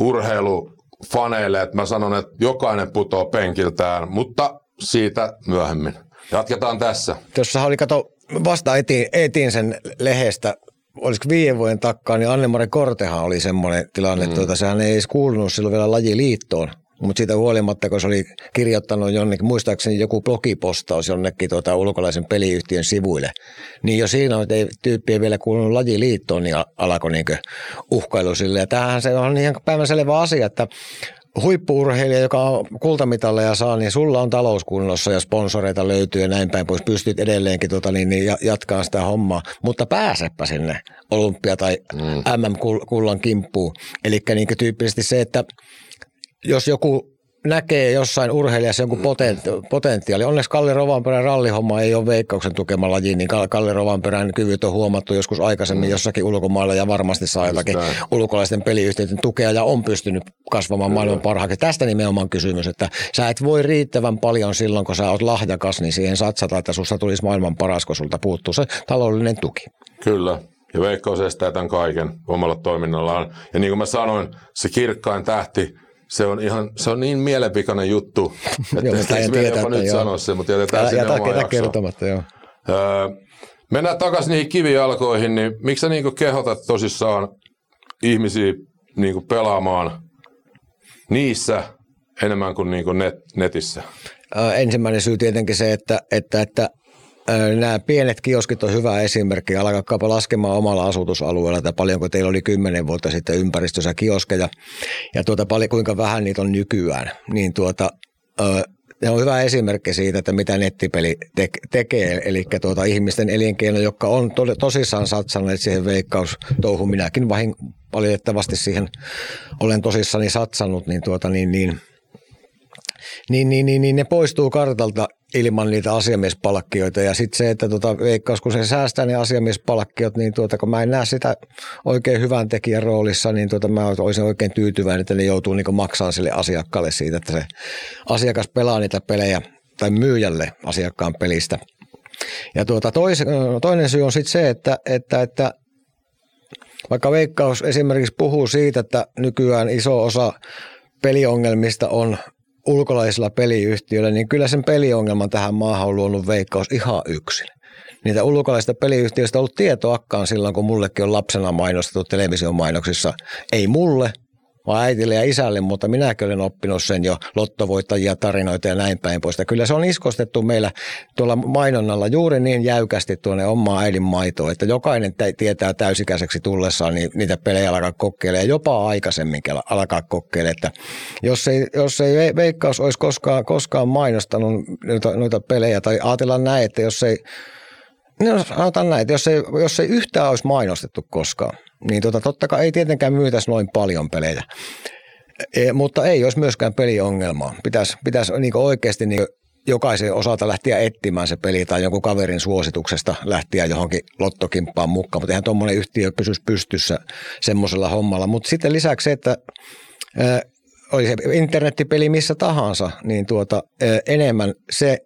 urheilufaneille, että mä sanon, että jokainen putoo penkiltään, mutta siitä myöhemmin. Jatketaan tässä. Tuossa oli, kato, vasta etin, etin sen lehestä, olisiko viiden vuoden takkaa, niin Anne-Mari Kortehan oli semmoinen tilanne, että tuota, sehän ei edes kuulunut silloin vielä lajiliittoon. Mutta siitä huolimatta, kun se oli kirjoittanut jonnekin, muistaakseni joku blogipostaus jonnekin tuota, ulkolaisen peliyhtiön sivuille, niin jo siinä, että ei tyyppi ei vielä kuulunut lajiliittoon, niin alkoi niin uhkailu sille. Ja tämähän se on ihan päivänselvä asia, että huippuurheilija, joka on kultamitalleja saa, niin sulla on talouskunnossa ja sponsoreita löytyy ja näin päin pois. Pystyt edelleenkin tota, niin, niin, jatkaa sitä hommaa, mutta pääsepä sinne olympia- tai mm. MM-kullan kimppuun. Eli niin tyyppisesti se, että jos joku näkee jossain urheilijassa jonkun potenti- potentiaali. Onneksi Kalle Rovanperän rallihomma ei ole veikkauksen tukema laji, niin Kalle Rovanperän kyvyt on huomattu joskus aikaisemmin mm. jossakin ulkomailla ja varmasti saa jotakin ulkolaisten peliyhtiöiden tukea ja on pystynyt kasvamaan Kyllä. maailman parhaaksi. Tästä nimenomaan kysymys, että sä et voi riittävän paljon silloin, kun sä oot lahjakas, niin siihen satsata, että susta tulisi maailman paras, kun sulta puuttuu se taloudellinen tuki. Kyllä, ja Veikkaus estää tämän kaiken omalla toiminnallaan. Ja niin kuin mä sanoin, se kirkkain tähti se on, ihan, se on niin mielenpikainen juttu, [LAUGHS] että joo, en tiedä, jopa nyt joo. sanoa se, mutta jätetään sinne jätä, jätä kertomatta, joo. Öö, mennään takaisin niihin kivijalkoihin, niin miksi sä niin kehotat tosissaan ihmisiä niin pelaamaan niissä enemmän kuin, niin kuin net, netissä? Öö, ensimmäinen syy tietenkin se, että, että, että Nämä pienet kioskit on hyvä esimerkki. Alkaakaapa laskemaan omalla asutusalueella, että paljonko teillä oli kymmenen vuotta sitten ympäristössä kioskeja ja tuota, paljon, kuinka vähän niitä on nykyään. Niin tuota, ne on hyvä esimerkki siitä, että mitä nettipeli te- tekee, eli tuota, ihmisten elinkeino, jotka on to- tosissaan satsanneet siihen veikkaustouhuun. Minäkin vahin, valitettavasti siihen olen tosissani satsannut, niin, tuota, niin, niin, niin, niin, niin, niin ne poistuu kartalta ilman niitä asiamiespalkkioita. Ja sitten se, että tuota, veikkaus, kun se säästää ne asiamiespalkkiot, niin tuota, kun mä en näe sitä oikein hyvän tekijän roolissa, niin tuota, mä olisin oikein tyytyväinen, että ne joutuu niin maksamaan sille asiakkaalle siitä, että se asiakas pelaa niitä pelejä tai myyjälle asiakkaan pelistä. Ja tuota, tois, toinen syy on sitten se, että, että, että vaikka Veikkaus esimerkiksi puhuu siitä, että nykyään iso osa peliongelmista on ulkolaisilla peliyhtiöillä, niin kyllä sen peliongelman tähän maahan on luonut veikkaus ihan yksin. Niitä ulkolaisista peliyhtiöistä on ollut tietoakkaan silloin, kun mullekin on lapsena mainostettu televisiomainoksissa. Ei mulle, vaan äitille ja isälle, mutta minäkin olen oppinut sen jo lottovoittajia, tarinoita ja näin päin pois. Kyllä se on iskostettu meillä tuolla mainonnalla juuri niin jäykästi tuonne omaa äidin maitoon, että jokainen tietää täysikäiseksi tullessaan niin niitä pelejä alkaa kokeilemaan, jopa aikaisemmin alkaa kokeilemaan. Että jos ei, jos ei Veikkaus olisi koskaan, koskaan mainostanut noita, noita pelejä, tai ajatellaan näin, että jos ei No sanotaan näin, että jos ei, jos ei yhtään olisi mainostettu koskaan, niin tota, totta kai ei tietenkään myytäisi noin paljon pelejä. E, mutta ei olisi myöskään peliongelmaa. Pitäisi, pitäisi niin oikeasti niin jokaisen osalta lähteä etsimään se peli tai jonkun kaverin suosituksesta lähteä johonkin lottokimppaan mukaan, mutta eihän tuommoinen yhtiö pysyisi pystyssä semmoisella hommalla. Mutta sitten lisäksi se, että ää, oli se internettipeli missä tahansa, niin tuota, ää, enemmän se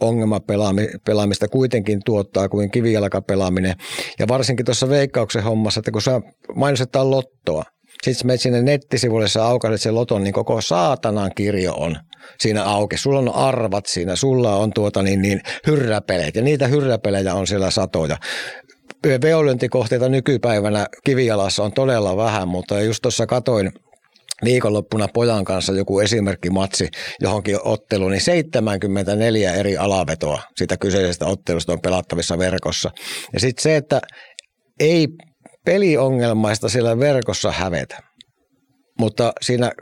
ongelmapelaamista kuitenkin tuottaa kuin kivijalkapelaaminen. Ja varsinkin tuossa veikkauksen hommassa, että kun sä mainostetaan lottoa, sitten menet sinne nettisivuille, sä aukaiset sen loton, niin koko saatanan kirjo on siinä auki. Sulla on arvat siinä, sulla on tuota niin, niin hyrräpeleet ja niitä hyrräpelejä on siellä satoja. Veolyntikohteita nykypäivänä kivijalassa on todella vähän, mutta just tuossa katoin – viikonloppuna pojan kanssa joku esimerkkimatsi johonkin otteluun, niin 74 eri alavetoa sitä kyseisestä ottelusta on pelattavissa verkossa. Ja sitten se, että ei peliongelmaista siellä verkossa hävetä, mutta siinä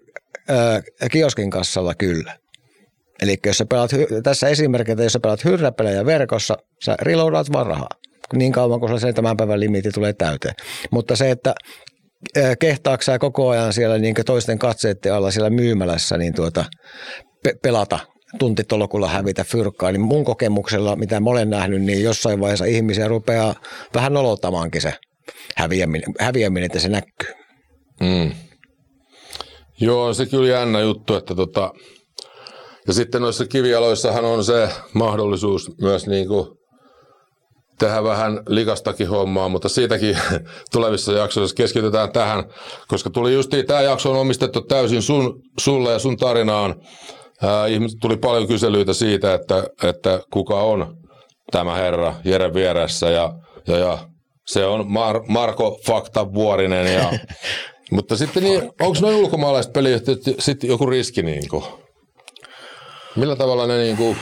ää, kioskin kassalla kyllä. Eli jos sä pelaat, tässä esimerkkinä, jos sä pelaat hyrräpelejä verkossa, sä reloadaat vaan rahaa niin kauan kuin se tämän päivän limiitti tulee täyteen. Mutta se, että kehtaaksää koko ajan siellä niin toisten katseiden alla siellä myymälässä niin tuota, pe- pelata tuntitolokulla hävitä fyrkkaa, niin mun kokemuksella, mitä mä olen nähnyt, niin jossain vaiheessa ihmisiä rupeaa vähän nolottamaankin se häviäminen, häviäminen että se näkyy. Mm. Joo, se kyllä jännä juttu, että tota, ja sitten noissa kivialoissahan on se mahdollisuus myös niin kuin tehdä vähän likastakin hommaa, mutta siitäkin [LAUGHS] tulevissa jaksoissa keskitytään tähän, koska tuli just tämä jakso on omistettu täysin sun, sulle ja sun tarinaan. Ää, ihmiset tuli paljon kyselyitä siitä, että, että kuka on tämä herra Jere vieressä ja, ja, ja se on Mar- Marko Fakta Vuorinen. Ja, [LAUGHS] mutta sitten niin, onko noin ulkomaalaiset peliyhtiöt sitten joku riski niin kuin? Millä tavalla ne niin kuin,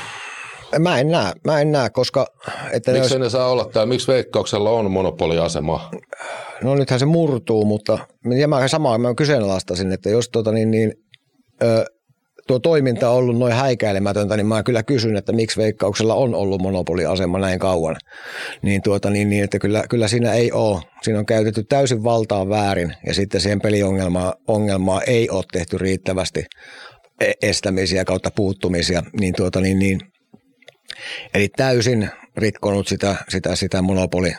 Mä en näe, mä en näe koska... Että miksi ne, olisi... ne saa olla täällä? Miksi Veikkauksella on monopoliasema? No nythän se murtuu, mutta ja mä samaa mä kyseenalaistasin, että jos tota niin, niin ö, tuo toiminta on ollut noin häikäilemätöntä, niin mä kyllä kysyn, että miksi Veikkauksella on ollut monopoliasema näin kauan. Niin, tuota, niin, niin että kyllä, kyllä siinä ei ole. Siinä on käytetty täysin valtaa väärin ja sitten siihen peliongelmaa ongelmaa ei ole tehty riittävästi e- estämisiä kautta puuttumisia. Niin, tuota, niin, niin, eli täysin rikkonut sitä, sitä, sitä monopoli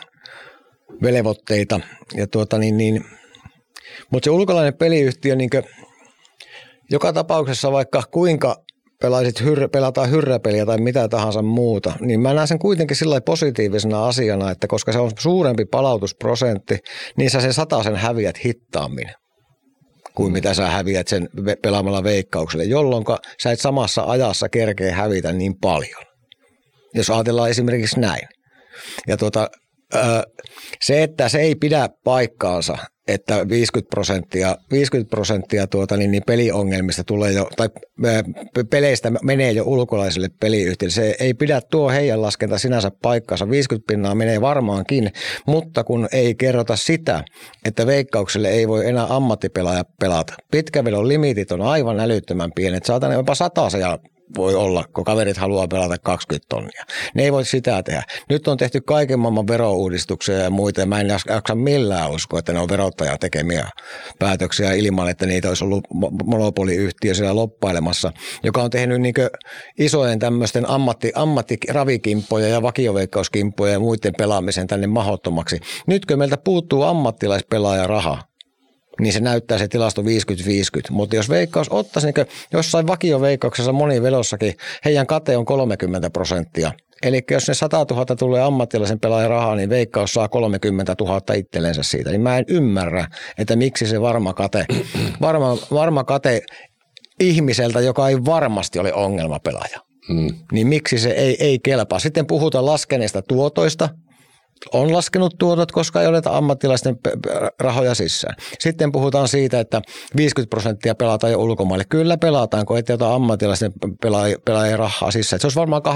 velvoitteita. Ja tuota, niin, niin, mutta se ulkolainen peliyhtiö, niin joka tapauksessa vaikka kuinka pelaisit hyrrä, pelataan hyrräpeliä tai mitä tahansa muuta, niin mä näen sen kuitenkin sillä positiivisena asiana, että koska se on suurempi palautusprosentti, niin sä sen sen häviät hittaammin kuin mitä sä häviät sen pelaamalla veikkaukselle, jolloin sä et samassa ajassa kerkeä hävitä niin paljon. Jos ajatellaan esimerkiksi näin. Ja tuota, se, että se ei pidä paikkaansa, että 50 prosenttia, 50 prosenttia tuota, niin, niin peliongelmista tulee jo, tai peleistä menee jo ulkolaiselle peliyhtiölle. Se ei pidä tuo heidän laskenta sinänsä paikkansa. 50 pinnaa menee varmaankin, mutta kun ei kerrota sitä, että veikkaukselle ei voi enää ammattipelaaja pelata. Pitkävedon limitit on aivan älyttömän pienet. Saatan jopa satasia voi olla, kun kaverit haluaa pelata 20 tonnia. Ne ei voi sitä tehdä. Nyt on tehty kaiken maailman verouudistuksia ja muita, ja mä en jaksa millään uskoa, että ne on verottajan tekemiä päätöksiä ilman, että niitä olisi ollut monopoliyhtiö siellä loppailemassa, joka on tehnyt niin isojen tämmöisten ammatti, ammattiravikimppoja ja vakioveikkauskimppoja ja muiden pelaamisen tänne mahottomaksi. Nytkö meiltä puuttuu ammattilaispelaaja raha, niin se näyttää se tilasto 50-50. Mutta jos veikkaus ottaisi, niin jossain vakioveikkauksessa moni velossakin, heidän kate on 30 prosenttia. Eli jos ne 100 000 tulee ammattilaisen pelaajan rahaa, niin veikkaus saa 30 000 itsellensä siitä. Niin mä en ymmärrä, että miksi se varma kate, [CLEARS THROAT] varma, varma kate ihmiseltä, joka ei varmasti ole ongelmapelaaja. Hmm. Niin miksi se ei, ei kelpaa? Sitten puhutaan laskeneista tuotoista, on laskenut tuotot, koska ei ole ammattilaisten rahoja sisään. Sitten puhutaan siitä, että 50 prosenttia pelataan jo ulkomaille. Kyllä pelataan, kun ei ota ammattilaisten pelaajien rahaa sisään. Se olisi varmaan 80-20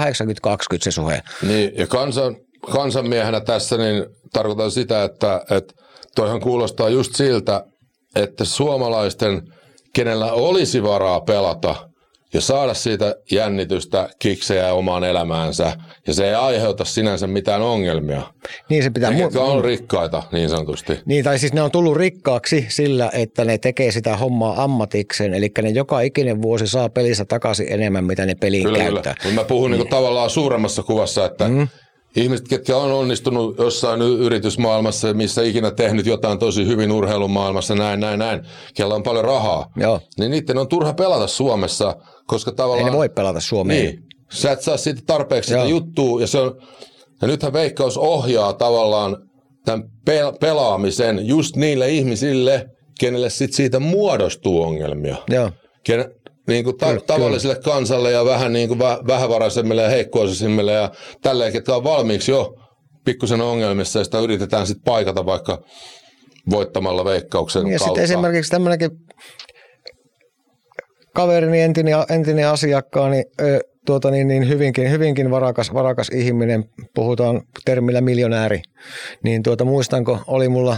se suhe. Niin, ja kansan, kansanmiehenä tässä niin tarkoitan sitä, että, että toihan kuulostaa just siltä, että suomalaisten, kenellä olisi varaa pelata – ja saada siitä jännitystä, kiksejä omaan elämäänsä, ja se ei aiheuta sinänsä mitään ongelmia. Niin se pitää... Mu- on rikkaita, niin sanotusti. Niin, tai siis ne on tullut rikkaaksi sillä, että ne tekee sitä hommaa ammatikseen, eli ne joka ikinen vuosi saa pelissä takaisin enemmän, mitä ne peliin kyllä, käyttää. Kyllä, mä puhun niin. Niin tavallaan suuremmassa kuvassa, että mm. Ihmiset, ketkä on onnistunut jossain yritysmaailmassa, missä ikinä tehnyt jotain tosi hyvin urheilumaailmassa, näin, näin, näin, kellä on paljon rahaa, Joo. niin niiden on turha pelata Suomessa, koska tavallaan... Ei ne voi pelata Suomeen. Niin, sä et saa siitä tarpeeksi sitä juttua, ja, se on, ja nythän Veikkaus ohjaa tavallaan tämän pelaamisen just niille ihmisille, kenelle sit siitä muodostuu ongelmia. Joo. Ken, niin kuin ta- kyllä, tavalliselle kyllä. kansalle ja vähän niin kuin väh- vähävaraisemmille ja heikkoisemmille ja tälleen, ketkä on valmiiksi jo pikkusen ongelmissa ja sitä yritetään sitten paikata vaikka voittamalla veikkauksen ja kautta. sitten esimerkiksi tämmöinenkin kaverini, entinen, entinen asiakkaani, tuota niin, niin hyvinkin, hyvinkin varakas, varakas ihminen, puhutaan termillä miljonääri, niin tuota, muistanko, oli mulla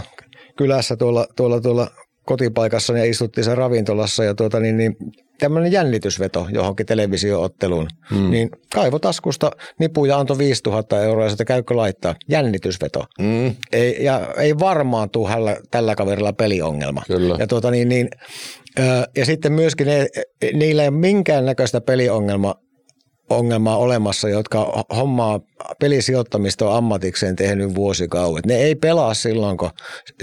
kylässä tuolla, tuolla, tuolla kotipaikassa ja istuttiin se ravintolassa ja tuota, niin, niin, tämmöinen jännitysveto johonkin televisiootteluun, mm. niin kaivo taskusta nipuja antoi 5000 euroa ja sitä käykö laittaa. Jännitysveto. Mm. Ei, ja ei varmaan tule hällä, tällä kaverilla peliongelma. Kyllä. Ja, tuota, niin, niin, ja sitten myöskin ne, niillä ei ole minkäännäköistä peliongelmaa ongelmaa olemassa, jotka hommaa pelisijoittamista on ammatikseen tehnyt vuosikauet. Ne ei pelaa silloin, kun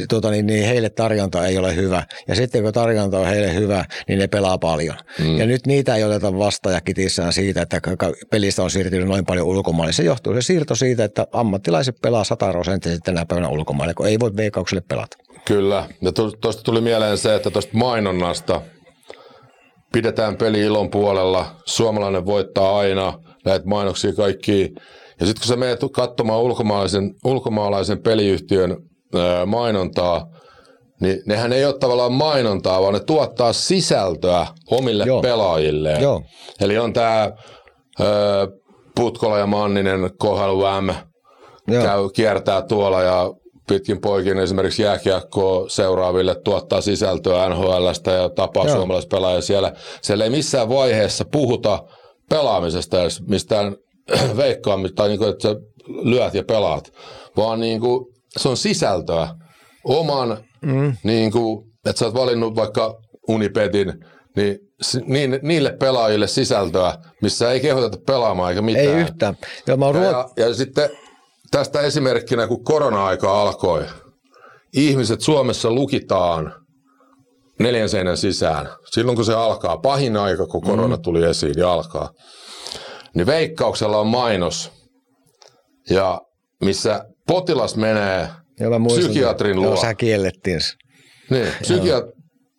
tuota, niin, niin heille tarjonta ei ole hyvä. Ja sitten kun tarjonta on heille hyvä, niin ne pelaa paljon. Mm. Ja nyt niitä ei oteta vasta ja kitissään siitä, että pelistä on siirtynyt noin paljon ulkomaille. Se johtuu se siirto siitä, että ammattilaiset pelaa 100 prosenttia tänä päivänä ulkomaille, kun ei voi veikaukselle pelata. Kyllä. Ja tuosta tuli mieleen se, että tuosta mainonnasta – pidetään peli ilon puolella, suomalainen voittaa aina, näitä mainoksia kaikki. Ja sitten kun sä menet katsomaan ulkomaalaisen, ulkomaalaisen peliyhtiön ää, mainontaa, niin nehän ei ole tavallaan mainontaa, vaan ne tuottaa sisältöä omille Joo. pelaajille. Joo. Eli on tämä Putkola ja Manninen, KHL M, käy, kiertää tuolla ja pitkin poikin esimerkiksi jääkiekkoa seuraaville tuottaa sisältöä NHLstä ja tapaa Joo. suomalaispelaajia siellä. Siellä ei missään vaiheessa puhuta pelaamisesta edes mistään [CLEARS THROAT] veikkaamista tai niin kuin, että sä lyöt ja pelaat, vaan niin kuin, se on sisältöä. Oman, mm. niin kuin, että sä oot valinnut vaikka Unipetin, niin niin, niille pelaajille sisältöä, missä ei kehoteta pelaamaan eikä mitään. Ei yhtään. Joo, mä ruot... Ja, ja sitten tästä esimerkkinä, kun korona-aika alkoi, ihmiset Suomessa lukitaan neljän seinän sisään. Silloin kun se alkaa, pahin aika, kun korona Mm. tuli esiin ja alkaa, niin veikkauksella on mainos, ja missä potilas menee muistan. psykiatrin luo. Joo, sä kiellettiin. Niin, psykiat-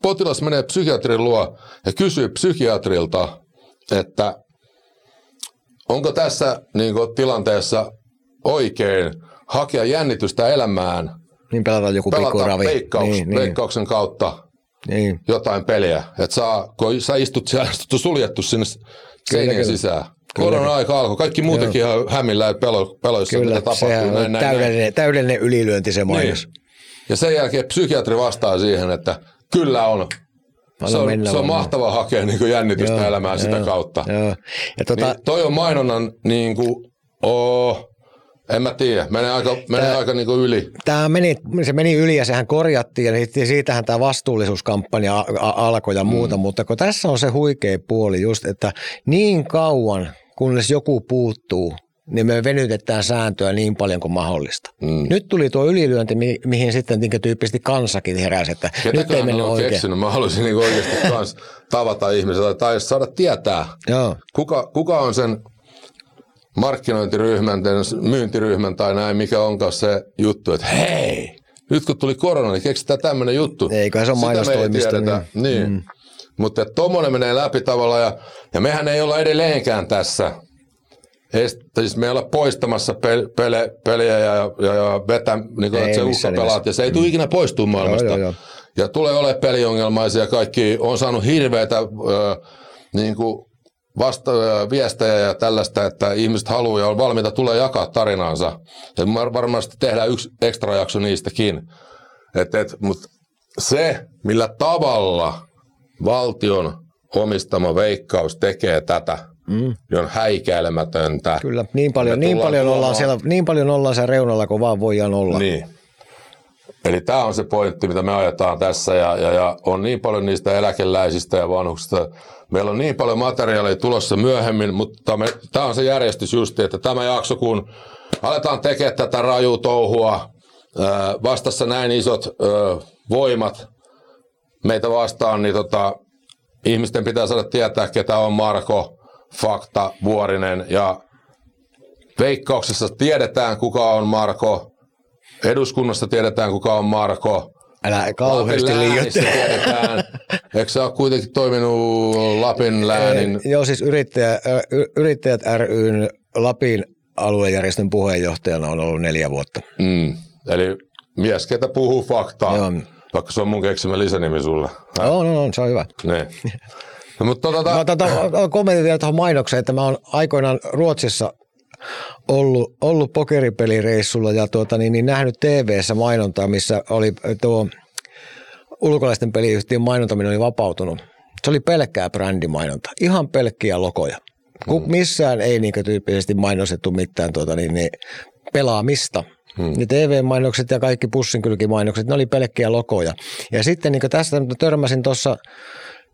potilas menee psykiatrin luo ja kysyy psykiatrilta, että onko tässä niin kuin, tilanteessa oikein hakea jännitystä elämään, Niin pelataan joku pelata pikkuravi. veikkauks, niin, niin, veikkauksen kautta niin. jotain peliä. Että saa, kun sä istut siellä, istut suljettu sinne seinien kyllä. sisään. Korona-aika alkoi. Kaikki muutenkin ihan hämillään pelo, peloissa, Kyllä, mitä tapahtuu. näin, näin, näin. täydellinen, täydellinen ylilyönti se mainos. Niin. Ja sen jälkeen psykiatri vastaa siihen, että kyllä on. Se on, se on mahtava hakea niin kuin jännitystä Joo, elämään sitä joo, kautta. Joo. Ja tota, Niin toi on mainonnan, niin kuin, oh, en mä tiedä, menee aika, menee aika niin kuin yli. tämä meni, se meni yli ja sehän korjattiin ja siitä- siitähän tämä vastuullisuuskampanja alkoi ja muuta, mm. mutta kun tässä on se huikea puoli just, että niin kauan kunnes joku puuttuu, niin me venytetään sääntöä niin paljon kuin mahdollista. Mm. Nyt tuli tuo ylilyönti, mi- mihin sitten niin tyyppisesti kansakin heräsi, että nyt ei Ketäköhän mennyt oikein. keksinyt? Mä haluaisin niin oikeasti kans [LAUGHS] tavata ihmisiä tai saada tietää, Joo. kuka, kuka on sen markkinointiryhmän, myyntiryhmän tai näin, mikä onkaan se juttu, että hei, nyt kun tuli korona, niin keksitään tämmöinen juttu. Eiköhän se ole ei mainostoimisto. Niin. niin. Mm. Mutta tuommoinen menee läpi tavallaan, ja, ja mehän ei olla edelleenkään tässä. Est, siis me ei olla poistamassa pel, pele, pelejä ja, ja, ja vetä, niin kuin, Ei että se uhkapelaat, nimessä. ja se ei tule ikinä poistua maailmasta. Joo, joo, joo. Ja tulee olemaan peliongelmaisia kaikki. On saanut hirveätä ö, niin kuin vasta, viestejä ja tällaista, että ihmiset haluaa ja on valmiita tulee jakaa tarinaansa. Ja varmasti tehdään yksi ekstra jakso niistäkin. Et, et, Mutta se, millä tavalla valtion omistama veikkaus tekee tätä, mm. niin on häikäilemätöntä. Kyllä, niin paljon, Me niin paljon, ollaan tuomaan- siellä, niin paljon ollaan siellä reunalla, kun vaan voidaan olla. Niin. Eli tämä on se pointti, mitä me ajetaan tässä ja, ja, ja on niin paljon niistä eläkeläisistä ja vanhuksista. Meillä on niin paljon materiaalia tulossa myöhemmin, mutta tämä on se järjestys justi, että tämä jakso, kun aletaan tekemään tätä rajua touhua, vastassa näin isot voimat meitä vastaan, niin tota, ihmisten pitää saada tietää, ketä on Marko, Fakta, Vuorinen ja Veikkauksessa tiedetään, kuka on Marko. Eduskunnassa tiedetään, kuka on Marko. Älä kauheasti liioittele. Eikö sä ole kuitenkin toiminut Lapin läänin? Joo, siis yrittäjä, Yrittäjät ryn Lapin aluejärjestön puheenjohtajana on ollut neljä vuotta. Mm. Eli mies, ketä puhuu faktaa. Joo. Vaikka se on mun keksimä lisänimi sulle. No, no, no, se on hyvä. Niin. No, mutta tota, Mä tota, kommentin vielä tuohon mainokseen, että mä oon aikoinaan Ruotsissa ollut, ollut pokeripelireissulla ja tuota, niin, niin nähnyt TV-ssä mainontaa, missä oli tuo ulkolaisten peliyhtiön mainontaminen oli vapautunut. Se oli pelkkää brändimainonta, ihan pelkkiä logoja. Ku, missään ei niin tyyppisesti mainostettu mitään tuota, niin, niin, pelaamista. Hmm. Ne TV-mainokset ja kaikki pussinkylkimainokset, ne oli pelkkiä logoja. Ja sitten niin tästä törmäsin tuossa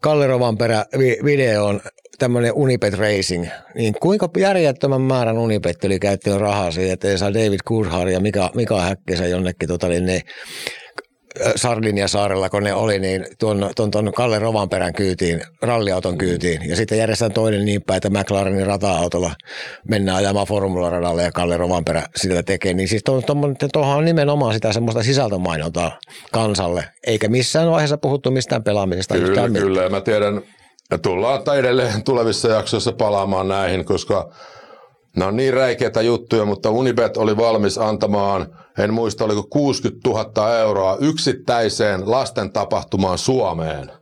Kalle Rovanperä vi- videoon tämmöinen Unipet Racing, niin kuinka järjettömän määrän Unipet oli käyttänyt rahaa siihen, että ei saa David Coulthard ja Mika, Mika Häkkisen jonnekin tota, niin ne, Sardinia saarella, kun ne oli, niin tuon, tuon, tuon Kalle Rovanperän kyytiin, ralliauton kyytiin. Ja sitten järjestetään toinen niin päin, että McLarenin rata-autolla mennään ajamaan formularadalle ja Kalle Rovanperä sitä tekee. Niin siis tuohon on nimenomaan sitä semmoista sisältömainontaa kansalle, eikä missään vaiheessa puhuttu mistään pelaamisesta. Kyllä, mitään. kyllä. Ja mä tiedän, että tullaan edelleen tulevissa jaksoissa palaamaan näihin, koska nämä on niin räikeitä juttuja, mutta Unibet oli valmis antamaan, en muista oliko 60 000 euroa yksittäiseen lasten tapahtumaan Suomeen.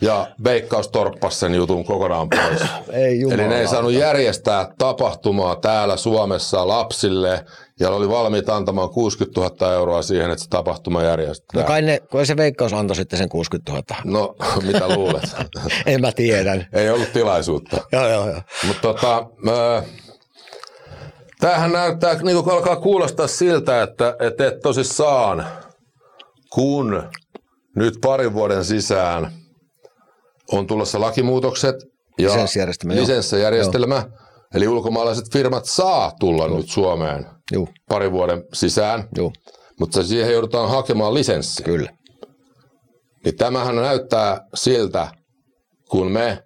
Ja Veikkaus torppasi sen jutun kokonaan pois. [COUGHS] Ei Eli ne ei saanut järjestää tapahtumaa täällä Suomessa lapsille ja oli valmiit antamaan 60 000 euroa siihen, että se tapahtuma järjestetään. No kai ne, kun se veikkaus antoi sitten sen 60 000. No, [LAUGHS] mitä luulet? [LAUGHS] en mä tiedän. ei ollut tilaisuutta. [LAUGHS] Joo, joo, joo. Mutta tota, ö, tämähän näyttää, niin kuin alkaa kuulostaa siltä, että, että et tosissaan, kun nyt parin vuoden sisään on tulossa lakimuutokset ja Lisenssijärjestelmä, joo. lisenssijärjestelmä, eli ulkomaalaiset firmat saa tulla nyt Suomeen Juu, parin vuoden sisään, juu, mutta siihen joudutaan hakemaan lisenssi. kyllä. Niin tämähän näyttää siltä, kun me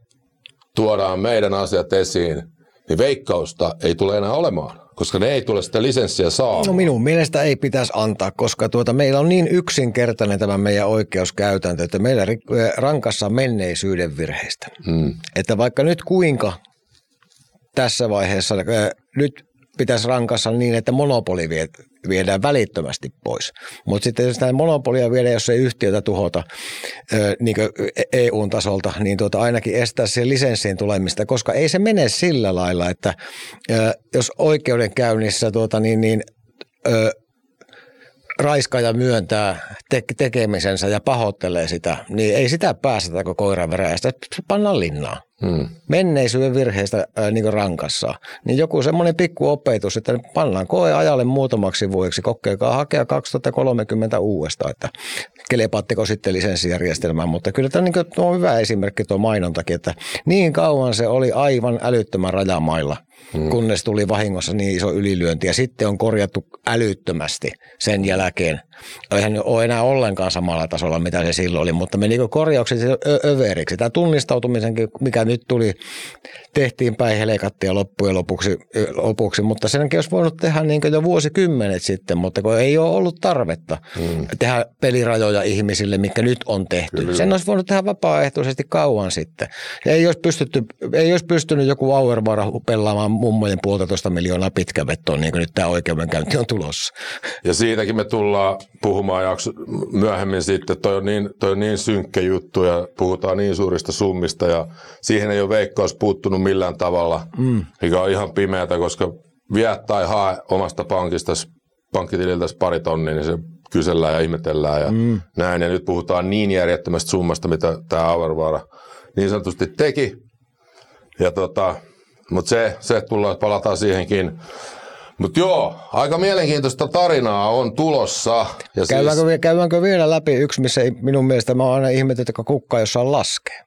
tuodaan meidän asiat esiin, niin veikkausta ei tule enää olemaan, koska ne ei tule sitä lisenssiä saamaan. No minun mielestä ei pitäisi antaa, koska tuota, meillä on niin yksinkertainen tämä meidän oikeuskäytäntö, että meillä rankassa menneisyyden virheistä. Hmm. Että vaikka nyt kuinka tässä vaiheessa nyt pitäisi rankassa niin, että monopoli vie, viedään välittömästi pois. Mutta sitten jos sitä monopolia viedään, jos ei yhtiötä tuhota niin EUn tasolta, niin tuota ainakin estää siihen lisenssiin tulemista, koska ei se mene sillä lailla, että jos oikeudenkäynnissä tuota, niin, niin, ö, raiskaaja myöntää te- tekemisensä ja pahoittelee sitä, niin ei sitä päästetä kuin koiran veräjästä, pannaan linnaan. Hmm. Menneisyyden virheistä ää, niin rankassa. Niin joku semmoinen pikku opetus, että pannaan koe ajalle muutamaksi vuodeksi, kokeilkaa hakea 2030 uudestaan, että kelepaatteko sitten lisenssijärjestelmään, mutta kyllä tämä niin tuo on hyvä esimerkki tuo mainontakin, että niin kauan se oli aivan älyttömän rajamailla, hmm. kunnes tuli vahingossa niin iso ylilyönti ja sitten on korjattu älyttömästi sen jälkeen. Eihän ole enää ollenkaan samalla tasolla, mitä se silloin oli, mutta meni korjaukset överiksi. Tämä tunnistautumisenkin, mikä nyt tuli, tehtiin päin helekattia loppujen lopuksi, lopuksi, mutta senkin olisi voinut tehdä niin jo vuosikymmenet sitten, mutta kun ei ole ollut tarvetta mm. tehdä pelirajoja ihmisille, mikä nyt on tehty. Kyllä. Sen olisi voinut tehdä vapaaehtoisesti kauan sitten. Ei olisi, pystytty, ei olisi pystynyt joku Auervara pelaamaan mummojen puolitoista miljoonaa pitkävettoon, niin kuin nyt tämä oikeudenkäynti on tulossa. Ja siitäkin me tullaan puhumaan jakso, myöhemmin sitten. Toi on, niin, toi on niin synkkä juttu ja puhutaan niin suurista summista ja siihen ei ole veikkaus puuttunut millään tavalla, mm. mikä on ihan pimeätä, koska vie tai hae omasta pankista, pankkitililtä pari tonnia, niin se kysellään ja ihmetellään ja mm. näin. Ja nyt puhutaan niin järjettömästä summasta, mitä tämä Auervaara niin sanotusti teki. Ja tota, mutta se, se tullaan, palataan siihenkin. Mutta joo, aika mielenkiintoista tarinaa on tulossa. Ja Käydäänkö, siis, käydäänkö vielä läpi yksi, missä minun mielestä mä oon aina ihmetellyt, että kukka jossain laskee.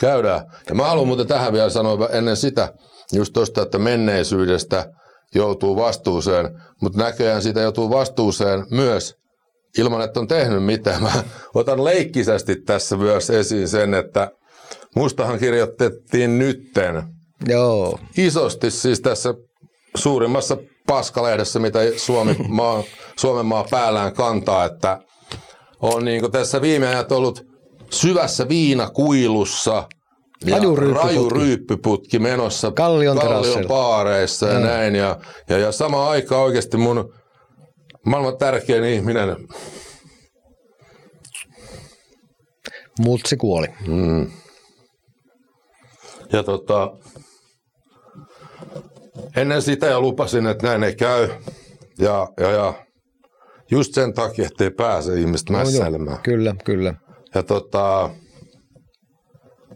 Käydään. Ja mä haluan muuten tähän vielä sanoa ennen sitä, just tuosta, että menneisyydestä joutuu vastuuseen, mutta näköjään siitä joutuu vastuuseen myös ilman, että on tehnyt mitään. Mä otan leikkisästi tässä myös esiin sen, että mustahan kirjoitettiin nytten Joo. isosti siis tässä suurimmassa paskalehdessä, mitä Suomi [LAUGHS] maa, Suomen maa päällään kantaa, että on niin tässä viime ajat ollut syvässä viinakuilussa ja Raju ryyppyputki. menossa Kallion kallion baareissa ja Joo. näin. Ja, ja, ja sama aika oikeasti mun maailman tärkein ihminen, Mutsi kuoli. Ja tota, ennen sitä jo lupasin, että näin ei käy. Ja, ja, ja just sen takia, ettei pääse ihmiset mässäilemään. Kyllä, kyllä. Ja tota,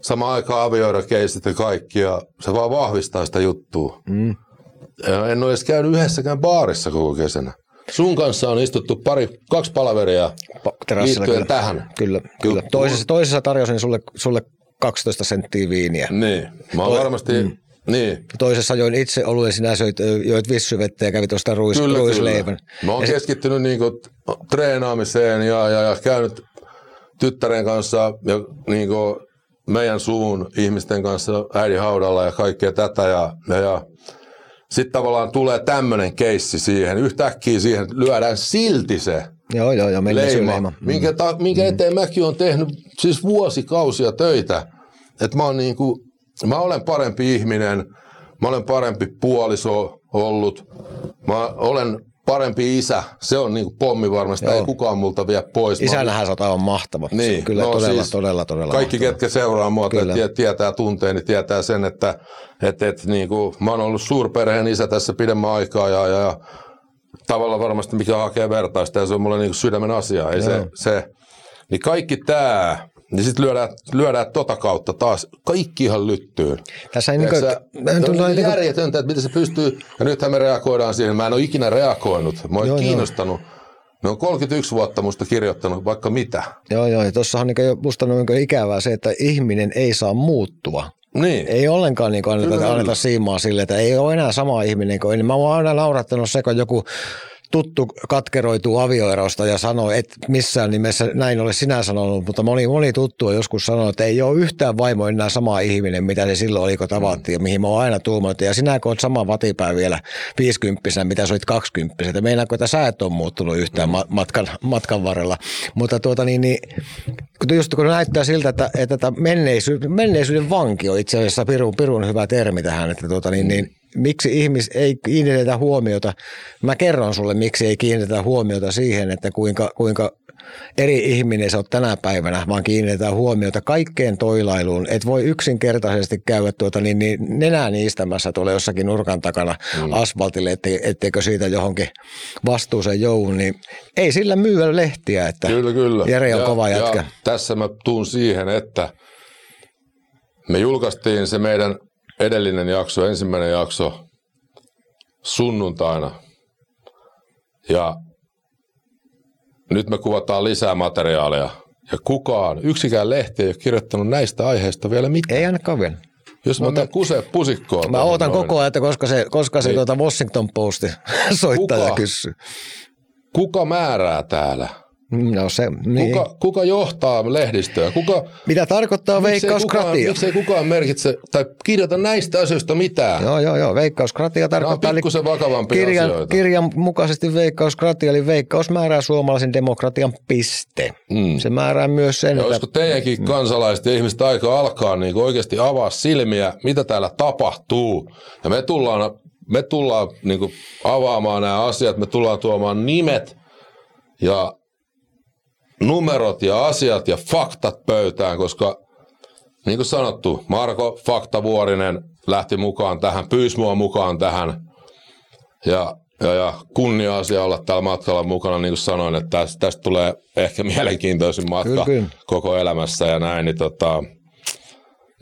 sama aika avioidokeisit ja kaikki, ja se vaan vahvistaa sitä juttua. Mm. Ja en ole edes käynyt yhdessäkään baarissa koko kesänä. Sun kanssa on istuttu pari, kaksi palaveria Pa- liittyen kyllä. tähän. Kyllä, kyllä. Toisessa, toisessa tarjosin sulle, sulle 12 senttiä viiniä. Niin, mä oon varmasti, mm. Niin, Toisessa join itse oluen, sinä söit, joit vissyvettä ja kävit tuosta ruis, Kyllä, ruisleivän. kyllä. Mä oon keskittynyt niinku treenaamiseen ja, ja, ja käynyt tyttären kanssa ja niinku meidän suvun ihmisten kanssa äidin haudalla ja kaikkea tätä. Ja, ja, ja sitten tavallaan tulee tämmöinen keissi siihen. Yhtäkkiä siihen lyödään silti se Joo, joo, joo, leima, leima. minkä, ta, minkä eteen mäkin olen tehnyt siis vuosikausia töitä. Että mä, oon niinku, mä olen parempi ihminen, mä olen parempi puoliso ollut, mä olen parempi isä, se on niin pommi varmasti, Joo. ei kukaan multa vie pois. Isänähän sä oot aivan mahtava. Se on Niin, kyllä no todella, siis todella, todella Kaikki, mahtava. ketkä seuraa mua tai tie- tietää tunteeni, tietää sen, että et, et, niin kuin, mä oon ollut suurperheen isä tässä pidemmän aikaa ja, ja, ja tavallaan varmasti mikä hakee vertaista ja se on mulle niin sydämen asia. Ei se, se, niin kaikki tämä, niin sitten lyödään, lyödään tota kautta taas kaikki ihan lyttyyn. Tässä ei niinku, sä, se on tunne, niin niinku, järjetöntä, että miten se pystyy, ja nythän me reagoidaan siihen. Mä en ole ikinä reagoinut. Mä oon Joo, joo. kiinnostanut. Ne on 31 vuotta musta kirjoittanut vaikka mitä. joo, joo, ja tuossa on niinku, jo- musta on niinku ikävää se, että ihminen ei saa muuttua. Niin. Ei ollenkaan niin anneta, anneta siimaa sille, että ei ole enää sama ihminen kuin ennen. Mä oon aina naurattanut se, kun joku tuttu katkeroituu avioerosta ja sanoo, että missään nimessä näin ole sinä sanonut, mutta moni, moni tuttu on joskus sanonut, että ei ole yhtään vaimo enää sama ihminen, mitä se silloin oli, kun tavattiin ja mihin mä oon aina tuumannut. Ja sinä, kun oot sama vatipää vielä 50 mitä sä olit 20 että meinaako, että sä et ole muuttunut yhtään ma- matkan, matkan varrella. Mutta tuota niin, niin kun just kun näyttää siltä, että, että menneisyyden, menneisyyden vanki on itse asiassa pirun, pirun hyvä termi tähän, että tuota niin, niin miksi ihmis ei kiinnitetä huomiota, mä kerron sulle, miksi ei kiinnitetä huomiota siihen, että kuinka, kuinka eri ihminen sä oot tänä päivänä, vaan kiinnitetään huomiota kaikkeen toilailuun. Et voi yksinkertaisesti käydä tuota, niin, niin nenää niistämässä tuolla jossakin nurkan takana mm. asfaltille, ettei, etteikö siitä johonkin vastuuseen joudu, niin ei sillä myyä lehtiä, että Kyllä, kyllä. Jere on ja, kova jätkä. Ja tässä mä tuun siihen, että me julkaistiin se meidän edellinen jakso, ensimmäinen jakso sunnuntaina. Ja nyt me kuvataan lisää materiaalia. Ja kukaan, yksikään lehti ei ole kirjoittanut näistä aiheista vielä mitään. Ei ainakaan vielä. Jos mä menen kusee pusikkoon. Mä ootan noin, koko ajan, että koska se, koska se Niin. tuota Washington Posti [LAUGHS] soittaa ja Kuka? kysyy. Kuka määrää täällä? No se, niin. Kuka, kuka johtaa lehdistöä? Kuka, Mitä tarkoittaa veikkauskratia? miksei kukaan merkitse tai kirjoita näistä asioista mitään? Joo, joo, joo. Veikkauskratia tarkoittaa... eli pikkusen vakavampia kirjan, asioita. kirjan mukaisesti veikkauskratia, eli veikkaus määrää suomalaisen demokratian piste. Mm. Se määrää myös sen, Ja että... olisiko teidänkin kansalaiset ja ihmiset aika alkaa niin oikeasti avaa silmiä, mitä täällä tapahtuu. Ja me tullaan, me tullaan niin avaamaan nämä asiat, me tullaan tuomaan nimet ja numerot ja asiat ja faktat pöytään, koska niin kuin sanottu, Marko Faktavuorinen lähti mukaan tähän, pyysi mua mukaan tähän ja, ja, ja kunnia-asia olla täällä matkalla mukana, niin kuin sanoin, että tästä, tästä tulee ehkä mielenkiintoisin matka Kyllä, kyllä. koko elämässä ja näin, niin tota,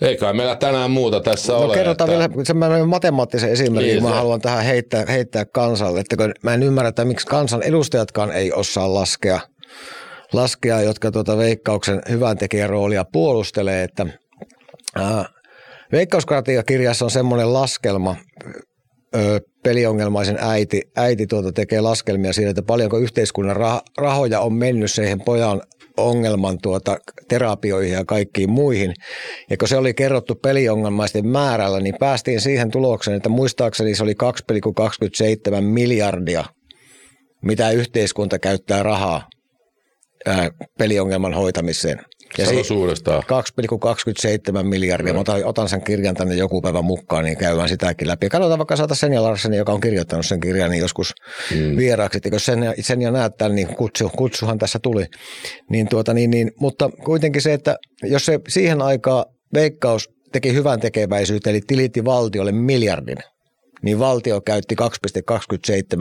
ei kai meillä tänään muuta tässä No ole. kerrotaan että, vielä semmoinen matemaattisen esimerkin, Niin mä se. haluan tähän heittää, heittää kansalle, että kun mä en ymmärrä, että miksi kansan edustajatkaan ei osaa laskea, laskea jotka tuota veikkauksen hyvän tekijän roolia puolustelee, että ää, Veikkauskratia-kirjassa on semmoinen laskelma, peliongelmaisen äiti, äiti tuota tekee laskelmia siitä, että paljonko yhteiskunnan rah- rahoja on mennyt siihen pojan ongelman tuota terapioihin ja kaikkiin muihin. Ja kun se oli kerrottu peliongelmaisten määrällä, niin päästiin siihen tulokseen, että muistaakseni se oli 2,27 miljardia, mitä yhteiskunta käyttää rahaa ää, peliongelman hoitamiseen. Ja Sano suurestaan. 2,27 miljardia. Mä otan, otan sen kirjan tänne joku päivä mukaan, niin käydään sitäkin läpi. Ja katsotaan vaikka saata Senja Larsseni, joka on kirjoittanut sen kirjan, niin joskus mm. vieraaksi. Et jos sen, sen jo näet täällä, niin kutsu, kutsuhan tässä tuli. Niin tuota, niin, niin, mutta kuitenkin se, että jos se siihen aikaan veikkaus teki hyvän tekeväisyyttä, eli tilitti valtiolle miljardin, niin valtio käytti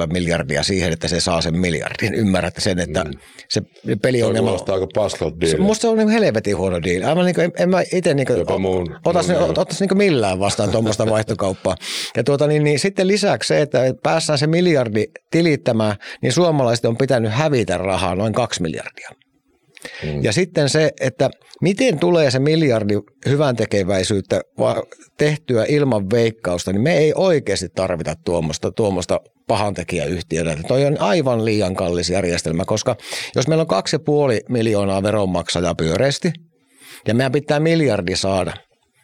2,27 miljardia siihen, että se saa sen miljardin. Ymmärrätte sen, että se Se peliongelma... kuulostaa aika paskalta Se, diililtä. musta se on niin helvetin huono diili. Aivan niin kuin, en, en mä itse niin Jopa mun- otas, mun niin, otas niin millään vastaan tuommoista vaihtokauppaa. Ja tuota, niin, niin, sitten lisäksi se, että päässään se miljardi tilittämään, niin suomalaiset on pitänyt hävitä rahaa noin kaksi miljardia. Mm. Ja sitten se, että miten tulee se miljardi hyvän tekeväisyyttä tehtyä ilman veikkausta, niin me ei oikeasti tarvita tuommoista, tuommoista pahantekijäyhtiötä. Toi on aivan liian kallis järjestelmä, koska jos meillä on kaksi ja puoli miljoonaa veronmaksajaa pyöreästi, ja meidän pitää miljardi saada,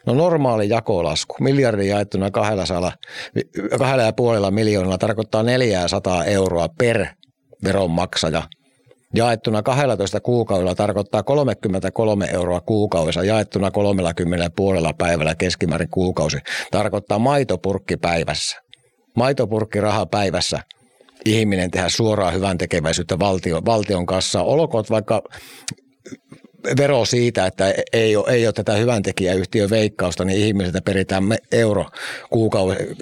No normaali jakolasku, miljardi jaettuna kahdella, sala, kahdella ja puolella miljoonalla tarkoittaa 400 euroa per veronmaksaja. Jaettuna 12 kuukaudella tarkoittaa 33 euroa kuukaudessa, jaettuna 30 puolella päivällä keskimäärin kuukausi. Tarkoittaa maitopurkki päivässä. Maitopurkki raha päivässä ihminen tehdä suoraa hyvän tekeväisyyttä valtio, valtion kanssa. Olkoon vaikka vero siitä, että ei ole, ei ole tätä hyvän tekijäyhtiön veikkausta, niin ihmisiltä peritään euro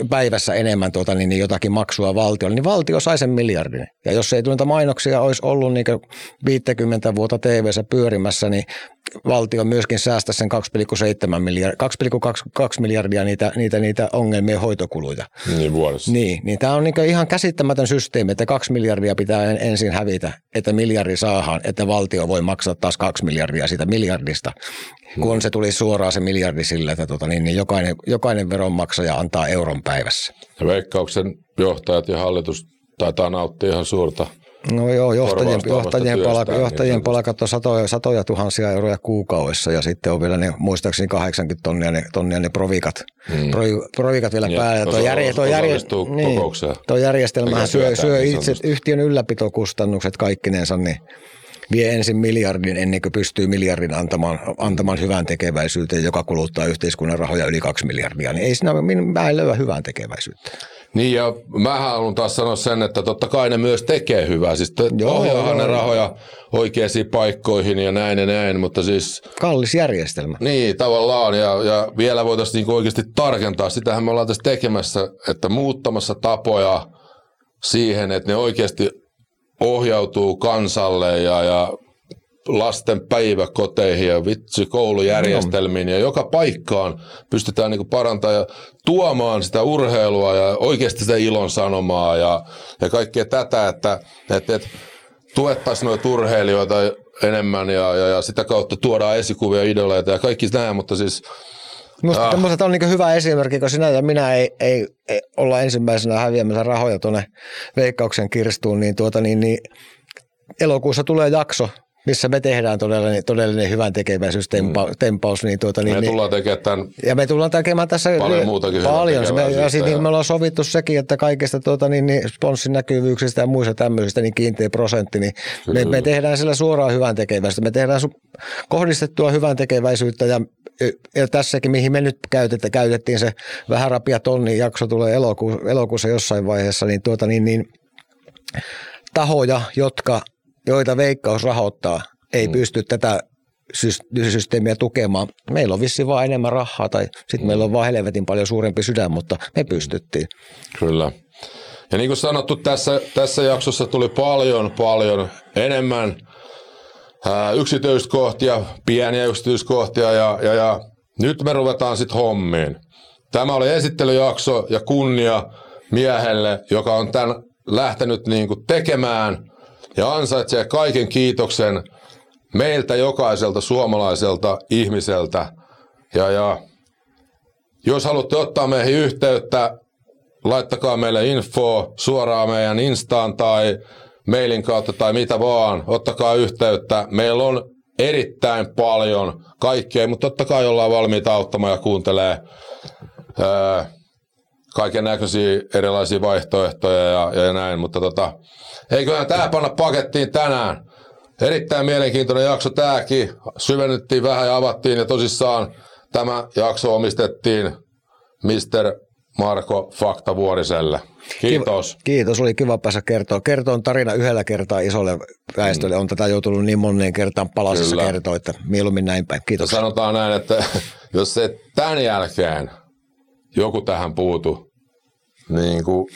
päivässä enemmän tuota, niin, niin jotakin maksua valtiolle, niin valtio sai sen miljardin. Ja jos ei tuota mainoksia olisi ollut niin 50 vuotta tv pyörimässä, niin valtio myöskin säästä sen 2,7 miljardia, 2,2 miljardia niitä, niitä, niitä ongelmien hoitokuluja. Niin vuodessa. Niin, niin tämä on niin ihan käsittämätön systeemi, että kaksi miljardia pitää ensin hävitä, että miljardi saadaan, että valtio voi maksaa taas kaksi miljardia siitä miljardista. Hmm. Kun se tuli suoraan se miljardi sillä, että tota, niin, niin jokainen, jokainen veronmaksaja antaa euron päivässä. Ja veikkauksen johtajat ja hallitus taitaa nauttia ihan suurta No joo, johtajien, johtajien, palaka, johtajien niin palkat on satoja, satoja tuhansia euroja kuukaudessa ja sitten on vielä ne, muistaakseni 80 tonnia ne, tonnia ne provikat, hmm. pro, provikat vielä ja päällä. Tuo, järje, tuo, järje, niin, tuo järjestelmähän syö, syö itse yhtiön ylläpitokustannukset kaikkinensa, niin vie ensin miljardin ennen kuin pystyy miljardin antamaan, antamaan hyvän tekeväisyyteen, joka kuluttaa yhteiskunnan rahoja yli kaksi miljardia. Niin ei siinä, mä en löyä hyvän tekeväisyyttä. Niin ja mä haluan taas sanoa sen, että totta kai ne myös tekee hyvää. Siis ohjaahan ne rahoja oikeisiin paikkoihin ja näin ja näin, mutta siis... Kallis järjestelmä. Niin, tavallaan. Ja, ja vielä voitaisiin niinku oikeasti tarkentaa. Sitähän me ollaan tässä tekemässä, että muuttamassa tapoja siihen, että ne oikeasti ohjautuu kansalle ja, ja lasten päiväkoteihin ja vitsi koulujärjestelmiin no. ja joka paikkaan pystytään niin parantamaan ja tuomaan sitä urheilua ja oikeasti sitä ilon sanomaa ja, ja kaikkea tätä, että, että, että tuettaisiin noita urheilijoita enemmän ja, ja, ja sitä kautta tuodaan esikuvia, idoleita ja kaikki nämä, mutta siis Minusta ah. tämmöiset on niin hyvä esimerkki, kun sinä ja minä ei, ei, ei olla ensimmäisenä häviämässä rahoja tuonne veikkauksen kirstuun, niin, tuota, niin, niin elokuussa tulee jakso, missä me tehdään todellinen, todellinen hyvän tekeväisyystempaus. Mm. Niin tuota, niin, me tullaan tekemään tämän ja me tullaan tekemään tässä paljon muutakin paljon. Me, ja, sit, niin me ollaan sovittu sekin, että kaikista tuota, niin, niin sponssin näkyvyyksistä ja muista tämmöisistä niin kiinteä prosentti, niin me, me, tehdään sillä suoraan hyvän tekeväisyyttä. Me tehdään su- kohdistettua hyvän tekeväisyyttä ja ja tässäkin, mihin me nyt käytettiin, käytettiin se vähän rapia tonni jakso tulee eloku, elokuussa jossain vaiheessa, niin, tuota, niin, niin tahoja, jotka joita Veikkaus rahoittaa, ei mm. pysty tätä systeemiä tukemaan. Meillä on vissi vaan enemmän rahaa tai sitten mm. meillä on vaan helvetin paljon suurempi sydän, mutta me pystyttiin. Kyllä. Ja niin kuin sanottu, tässä, tässä jaksossa tuli paljon, paljon enemmän ää, yksityiskohtia, pieniä yksityiskohtia ja, ja, ja nyt me ruvetaan sitten hommiin. Tämä oli esittelyjakso ja kunnia miehelle, joka on tämän lähtenyt niin kuin tekemään – ja ansaitsee kaiken kiitoksen meiltä jokaiselta suomalaiselta ihmiseltä. Ja, ja jos haluatte ottaa meihin yhteyttä, laittakaa meille info suoraan meidän Instaan tai mailin kautta tai mitä vaan. Ottakaa yhteyttä. Meillä on erittäin paljon kaikkea, mutta totta kai ollaan valmiita auttamaan ja kuuntelee kaiken näköisiä erilaisia vaihtoehtoja ja, ja näin, mutta tota, eiköhän tämä panna pakettiin tänään. Erittäin mielenkiintoinen jakso tämäkin. Syvennyttiin vähän ja avattiin ja tosissaan tämä jakso omistettiin Mr. Marko Faktavuoriselle. Kiitos. Kiitos, oli kiva päästä kertoa. Kertoon tarina yhdellä kertaa isolle väestölle. On tätä joutunut niin moneen kertaan palasissa kertoa, että mieluummin näin päin. Kiitos. Ja sanotaan näin, että [LAUGHS] jos se tämän jälkeen joku tähän puutu, niin kuin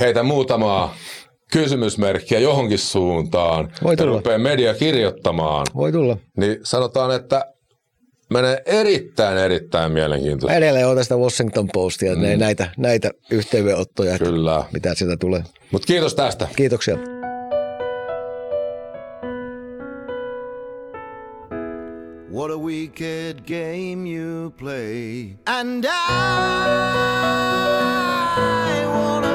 heitä muutamaa kysymysmerkkiä johonkin suuntaan Voi tulla. ja rupeaa media kirjoittamaan, Voi tulla. niin sanotaan, että menee erittäin, erittäin mielenkiintoista. Edelleen on tästä Washington Postia, mm. näitä, näitä yhteydenottoja, Kyllä. mitä sieltä tulee. Mutta kiitos tästä. Kiitoksia. What a wicked game you play. And I wanna.